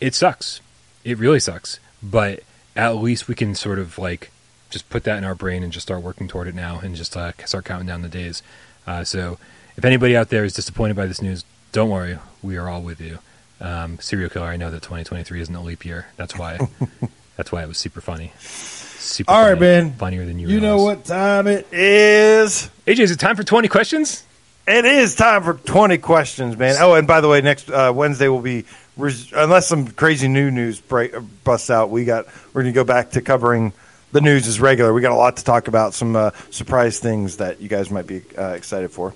it sucks, it really sucks, but at least we can sort of like just put that in our brain and just start working toward it now and just uh, start counting down the days. Uh, so if anybody out there is disappointed by this news, don't worry. We are all with you. Um, serial killer. I know that 2023 isn't a leap year. That's why. [LAUGHS] that's why it was super funny. Super. All right, funny. man. Funnier than you. You know what time it Is AJ, is it time for 20 questions? it is time for twenty questions, man? Oh, and by the way, next uh, Wednesday will be res- unless some crazy new news break, busts out. We got we're gonna go back to covering the news is regular. We got a lot to talk about. Some uh, surprise things that you guys might be uh, excited for.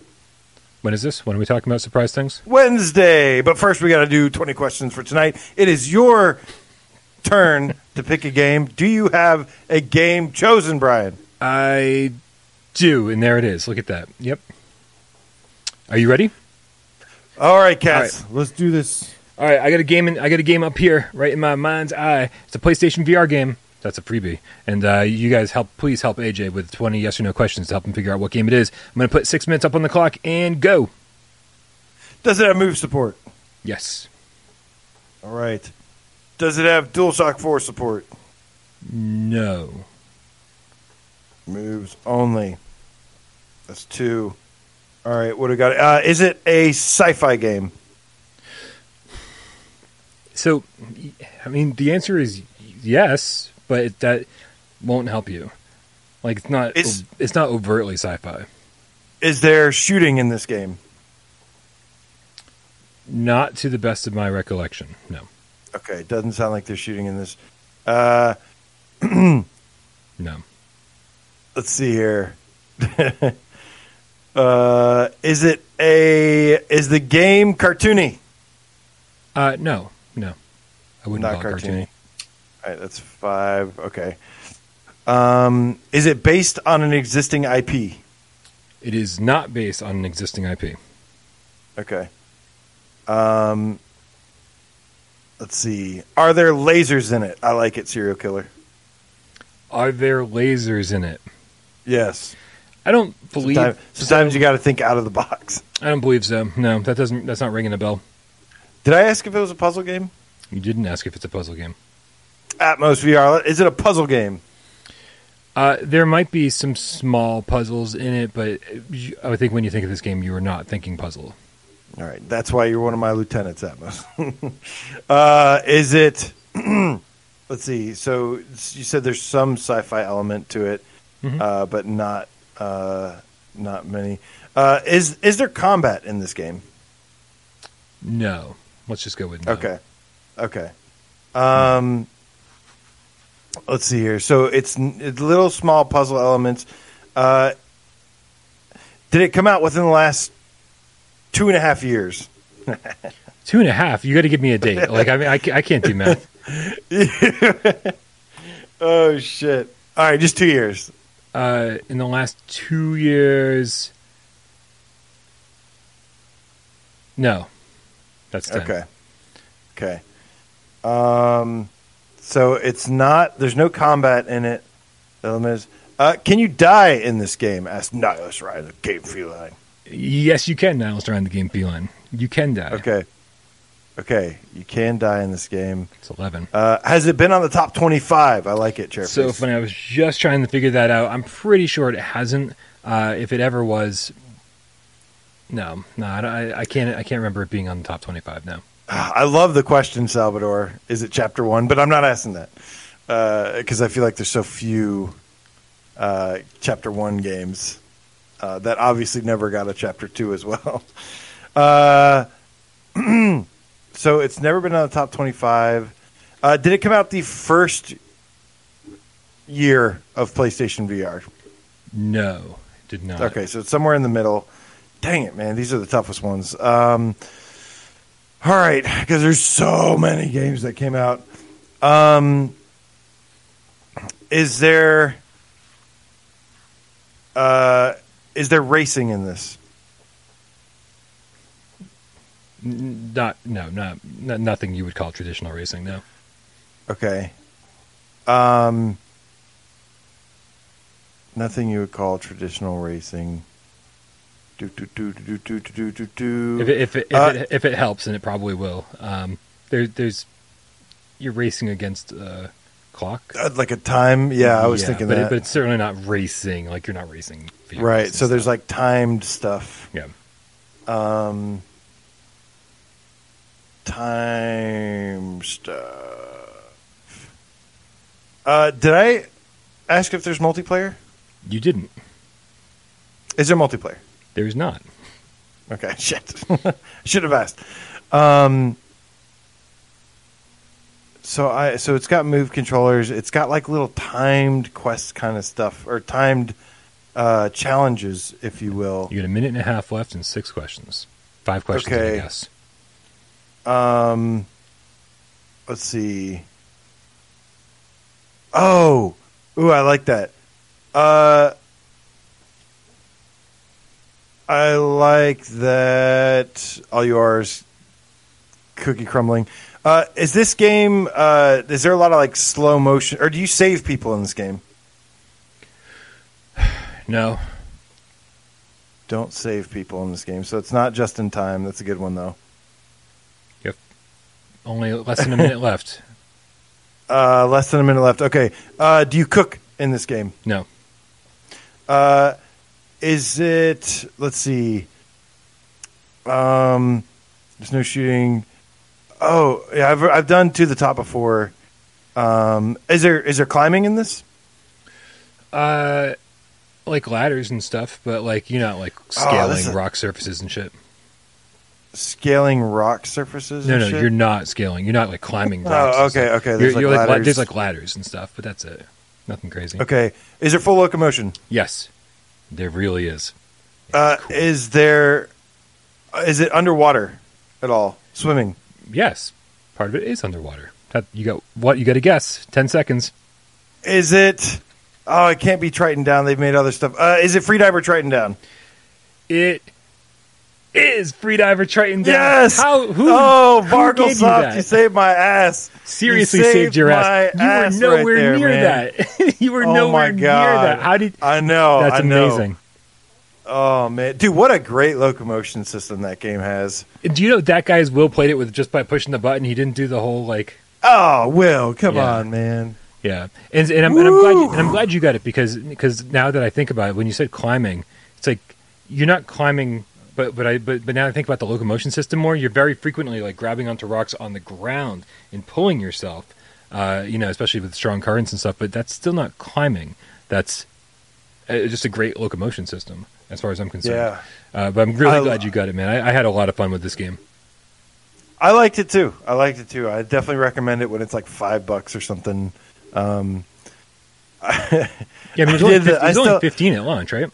When is this? When are we talking about surprise things? Wednesday. But first, we got to do 20 questions for tonight. It is your turn to pick a game. Do you have a game chosen, Brian? I do, and there it is. Look at that. Yep. Are you ready? All right, Cats. Let's do this. All right, I got a game. In, I got a game up here, right in my mind's eye. It's a PlayStation VR game. That's a freebie, and uh, you guys help. Please help AJ with twenty yes or no questions to help him figure out what game it is. I'm going to put six minutes up on the clock and go. Does it have move support? Yes. All right. Does it have DualShock 4 support? No. Moves only. That's two. All right, what do we got? Uh, is it a sci-fi game? So, I mean, the answer is yes, but it, that won't help you. Like it's not. It's- it's not overtly sci-fi. Is there shooting in this game? Not to the best of my recollection. No. Okay, it doesn't sound like there's shooting in this. Uh, [CLEARS THROAT] No. let's see here. [LAUGHS] uh, is it a is the game cartoony? Uh, no. No. I wouldn't Not call it cartoony. cartoony. All right, that's five. Okay. Um, is it based on an existing IP? It is not based on an existing IP. Okay. Um, let's see. Are there lasers in it? I like it, serial killer. Are there lasers in it? Yes. I don't believe. Sometimes, sometimes you got to think out of the box. I don't believe so. No, that doesn't. That's not ringing a bell. Did I ask if it was a puzzle game? You didn't ask if it's a puzzle game. Atmos VR. Is it a puzzle game? Uh, there might be some small puzzles in it, but I think when you think of this game, you are not thinking puzzle. All right, that's why you're one of my lieutenants, Atmos. [LAUGHS] uh, is it? [CLEARS THROAT] let's see. So you said there's some sci-fi element to it, Mhm. uh, but not uh, not many. Uh, is is there combat in this game? No. Let's just go with no. Okay, okay. Um, let's see here. So it's, it's little small puzzle elements. Uh, did it come out within the last two and a half years? [LAUGHS] Two and a half. You got to give me a date. [LAUGHS] Like I mean, I, I can't do math. [LAUGHS] Oh shit! All right, just two years. Uh, in the last two years, no. That's ten. Okay. Okay. Um, so it's not. There's no combat in it. The element is. Uh, can you die in this game? Asked Nihilus Ryan of Game Feline. Yes, you can now. Trying the game feline. You can die. Okay. Okay, you can die in this game. It's eleven. Uh, has it been on the top 25? I like it, Chairface. So funny. I was just trying to figure that out. I'm pretty sure it hasn't. Uh, if it ever was, no, no, I, I can't. I can't remember it being on the top 25 now. I love the question, Salvador. Is it chapter one? But I'm not asking that because I feel like there's so few uh, chapter one games uh, that obviously never got a chapter two as well. [LAUGHS] Uh, [CLEARS THROAT] so it's never been on the top 25. Uh, did it come out the first year of PlayStation VR? No, it did not. Okay, so it's somewhere in the middle. Dang it, man! These are the toughest ones. Um, all right, because there's so many games that came out. Um, is there uh, is there racing in this? N- Not. No. Not. not nothing you would call traditional racing. No. Okay. Um, nothing you would call traditional racing. Do, do, do, do, do, do, do, do. If it, if it, if, uh, it, if it helps, and it probably will. Um, there, there's you're racing against a clock, uh, like a time. Yeah, I was yeah, thinking but that, it, but it's certainly not racing. Like you're not racing, right? So there's like timed stuff. Yeah. Um. Time stuff. Uh, did I ask if there's multiplayer? You didn't. Is there multiplayer? There's not. Okay, [LAUGHS] shit. [LAUGHS] Should have asked. Um, so I so it's got move controllers. It's got like little timed quest kind of stuff or timed uh, challenges, if you will. You got a minute and a half left and six questions. Five questions, I Okay. guess. Um, let's see. Oh, ooh, I like that. Uh, I like that. All yours, cookie crumbling. Uh, is this game? Uh, is there a lot of like slow motion, or do you save people in this game? [SIGHS] No. Don't save people in this game, so it's not just in time. That's a good one though. Yep. Only less than a minute [LAUGHS] left. Uh, less than a minute left. Okay. Uh, do you cook in this game? No. Uh, is it? Let's see. Um, there's no shooting. Oh, yeah, I've I've done to the top before. Um, is there is there climbing in this? Uh, like ladders and stuff, but like you know, like Oh, scaling this is- rock surfaces and shit. Scaling rock surfaces? No, no, shit? you're not scaling. You're not like climbing Oh, rocks. and okay, okay, You're, there's, like, you're like ladders. there's like ladders and stuff, but that's it. Nothing crazy. Okay. Is there full locomotion? Yes, there really is. Uh, Cool. Is there? Is it underwater at all? Swimming? Yes, part of it is underwater. That, you got what? You got to guess. Ten seconds. Is it? Oh, it can't be Triton down. They've made other stuff. Uh, is it Freediver Triton down? It is Freediver Triton down. Yes. How? Who? oh, gave you you, saved my ass. Seriously, you saved, saved your ass. You were nowhere right there, near man. that. [LAUGHS] you were Oh nowhere near that. How did? I know. That's I know. amazing. Oh man, dude, what a great locomotion system that game has. Do you know that guy's Will played it with just by pushing the button? He didn't do the whole like. Oh, Will, come Yeah. on, man. Yeah, and, and, I'm, and I'm glad you, and I'm glad you got it because because now that I think about it, when you said climbing, it's like you're not climbing, but but I but, but now I think about the locomotion system more. You're very frequently like grabbing onto rocks on the ground and pulling yourself, uh, you know, especially with strong currents and stuff. But that's still not climbing. That's uh, just a great locomotion system as far as I'm concerned. Yeah, Uh, but I'm really I- glad you got it, man. I, I had a lot of fun with this game. I liked it too. I liked it too. I definitely recommend it when it's like five bucks or something. Um, [LAUGHS] Yeah, I mean, it was, only, did the- 50, it I was only still- 15 at launch, right?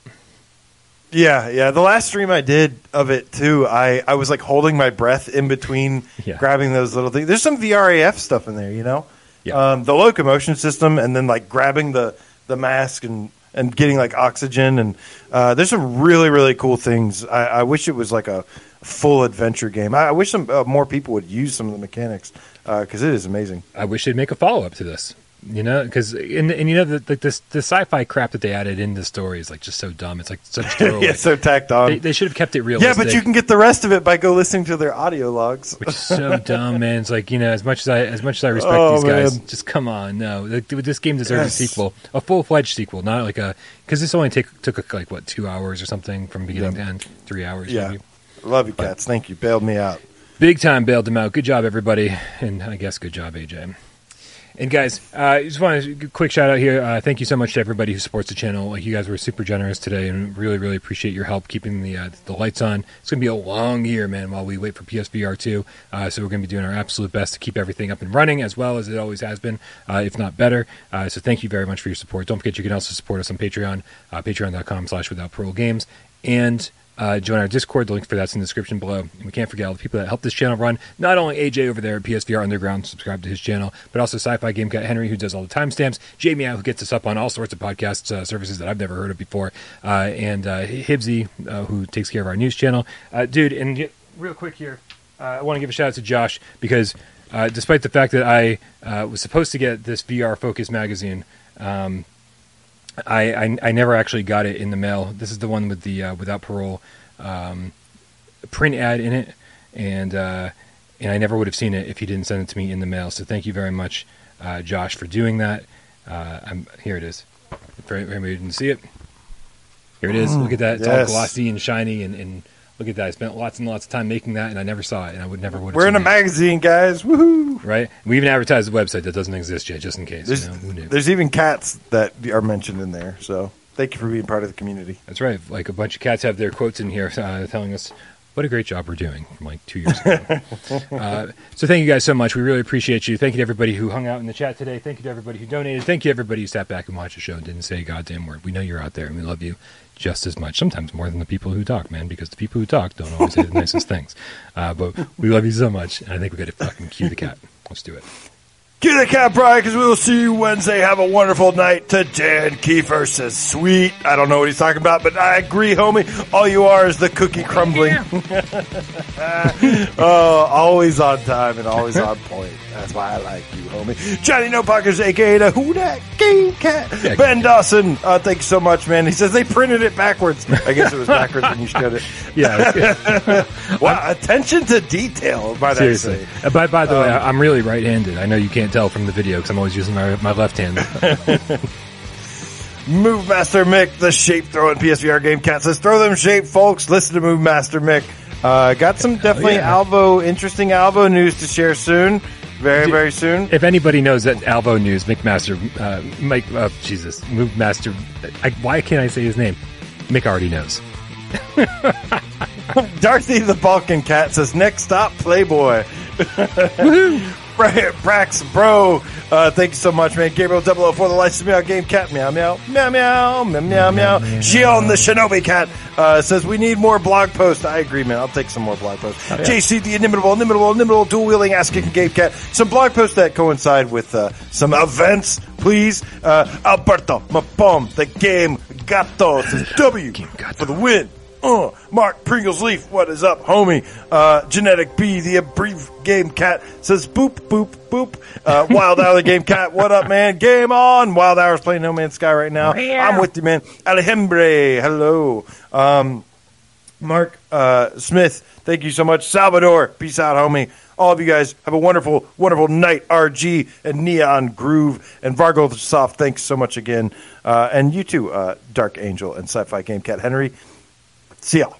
Yeah, yeah. The last stream I did of it too, I, I was like holding my breath in between [LAUGHS] Yeah. grabbing those little things. There's some VRAF stuff in there, you know. Yeah. Um, the locomotion system, and then like grabbing the the mask and and getting like oxygen, and uh, there's some really really cool things. I, I wish it was like a full adventure game. I, I wish some uh, more people would use some of the mechanics because it is amazing. I wish they'd make a follow up to this. You know, because and, and you know the, like this the sci-fi crap that they added in the story is like just so dumb. It's like such [LAUGHS] throwaway. yeah, so tacked on. they, they should have kept it real. yeah, but you can get the rest of it by go listening to their audio logs. which is so [LAUGHS] dumb, man. It's like you know, as much as I as much as I respect Oh, these guys, man. just come on, no. Like, this game deserves a sequel, a full fledged sequel, not like a because this only take, took like what two hours or something from beginning Yeah. to end, three hours. Yeah. maybe. Love you, cats. Thank you. Bailed me out. Big time bailed them out. Good job, everybody, and I guess good job, AJ. And guys, uh, I just want to quick shout out here. Uh, thank you so much to everybody who supports the channel. Like you guys were super generous today, and really, really appreciate your help keeping the uh, the lights on. It's gonna be a long year, man, while we wait for PSVR two. Uh, so we're gonna be doing our absolute best to keep everything up and running as well as it always has been, uh, if not better. Uh, so thank you very much for your support. Don't forget you can also support us on Patreon, uh, Patreon.com/slash Without Parole Games, and uh, join our Discord. The link for that's in the description below. And we can't forget all the people that help this channel run. Not only AJ over there at PSVR Underground, subscribe to his channel, but also Sci-Fi Game Cat Henry, who does all the timestamps. Jamie who gets us up on all sorts of podcast uh, services that I've never heard of before, uh, and uh, Hibsy, uh, who takes care of our news channel. Uh, dude, and y- real quick here, uh, I want to give a shout out to Josh because despite the fact that I was supposed to get this VR Focus magazine. Um, I, I I never actually got it in the mail. This is the one with the uh, without parole um, print ad in it, and uh, and I never would have seen it if he didn't send it to me in the mail. So thank you very much, uh, Josh, for doing that. Uh, I'm here. It is. For anybody didn't see it, here it is. Look at that. It's all glossy and shiny and, and Look at that. I spent lots and lots of time making that, and I never saw it, and I would never would. We're in a magazine, guys. Woohoo! right? We even advertised the website that doesn't exist yet, just in case. There's, you know, who knew? there's even cats that are mentioned in there. So thank you for being part of the community. That's right. Like a bunch of cats have their quotes in here uh, telling us what a great job we're doing from like two years ago. [LAUGHS] uh, so thank you guys so much. We really appreciate you. Thank you to everybody who hung out in the chat today. Thank you to everybody who donated. Thank you to everybody who sat back and watched the show and didn't say a goddamn word. We know you're out there and we love you just as much. Sometimes more than the people who talk, man, because the people who talk don't always say the nicest things. Uh, but we love you so much. And I think we got to fucking cue the cat. Let's do it. Cue the cat, Brian, because we will see you Wednesday. Have a wonderful night. To Dan Kiefer says, sweet. I don't know what he's talking about, but I agree, homie. All you are is the cookie crumbling. oh, [LAUGHS] always on time and always on point. That's why I like you, homie. Johnny No Pockers, aka the Who That Game Cat. Yeah, ben Game Dawson, uh, thank you so much, man. He says they printed it backwards. I guess it was [LAUGHS] backwards when you showed it. Yeah. [LAUGHS] Wow, attention to detail, might I Seriously. say. Uh, by, by the way, Um, I- I'm really right-handed. I know you can't tell from the video because I'm always using my, my left hand. [LAUGHS] Move Master Mick, the shape throwing PSVR game cat says, throw them shape, folks. Listen to Move Master Mick. Uh, got some definitely yeah. Alvo, interesting Alvo news to share soon. Very, very soon. if anybody knows that Alvo News, Mick Master, uh, Mike, uh, Jesus, Move Master, I, why can't I say his name? Mick already knows. [LAUGHS] Dorothy the Balkan cat says, next stop, Playboy. [LAUGHS] Bra- Brax, bro, uh, thank you so much, man. Gabriel 004, the license meow game cat, meow, meow, meow, meow, meow, meow, meow. Gion, the Shinobi cat, uh, says, we need more blog posts. I agree, man. I'll take some more blog posts. JC, the inimitable, inimitable, inimitable, dual wheeling, ass kicking game cat. Some blog posts that coincide with, uh, some events, please. Uh, Alberto, Mapom, the game gato, says W for the win. Uh, Mark Pringles Leaf, what is up, homie? Uh, Genetic B, the brief game cat, says boop, boop, boop. Uh, [LAUGHS] Wild Hour, the game cat, what up, man? Game on! Wild Hour's playing No Man's Sky right now. I'm with you, man. Alejandre, hello. Um, Mark uh, Smith, thank you so much. Salvador, peace out, homie. All of you guys have a wonderful, wonderful night. RG and Neon Groove and Vargo Soft, thanks so much again. Uh, and you too, uh, Dark Angel and Sci Fi Game Cat Henry. See y'all.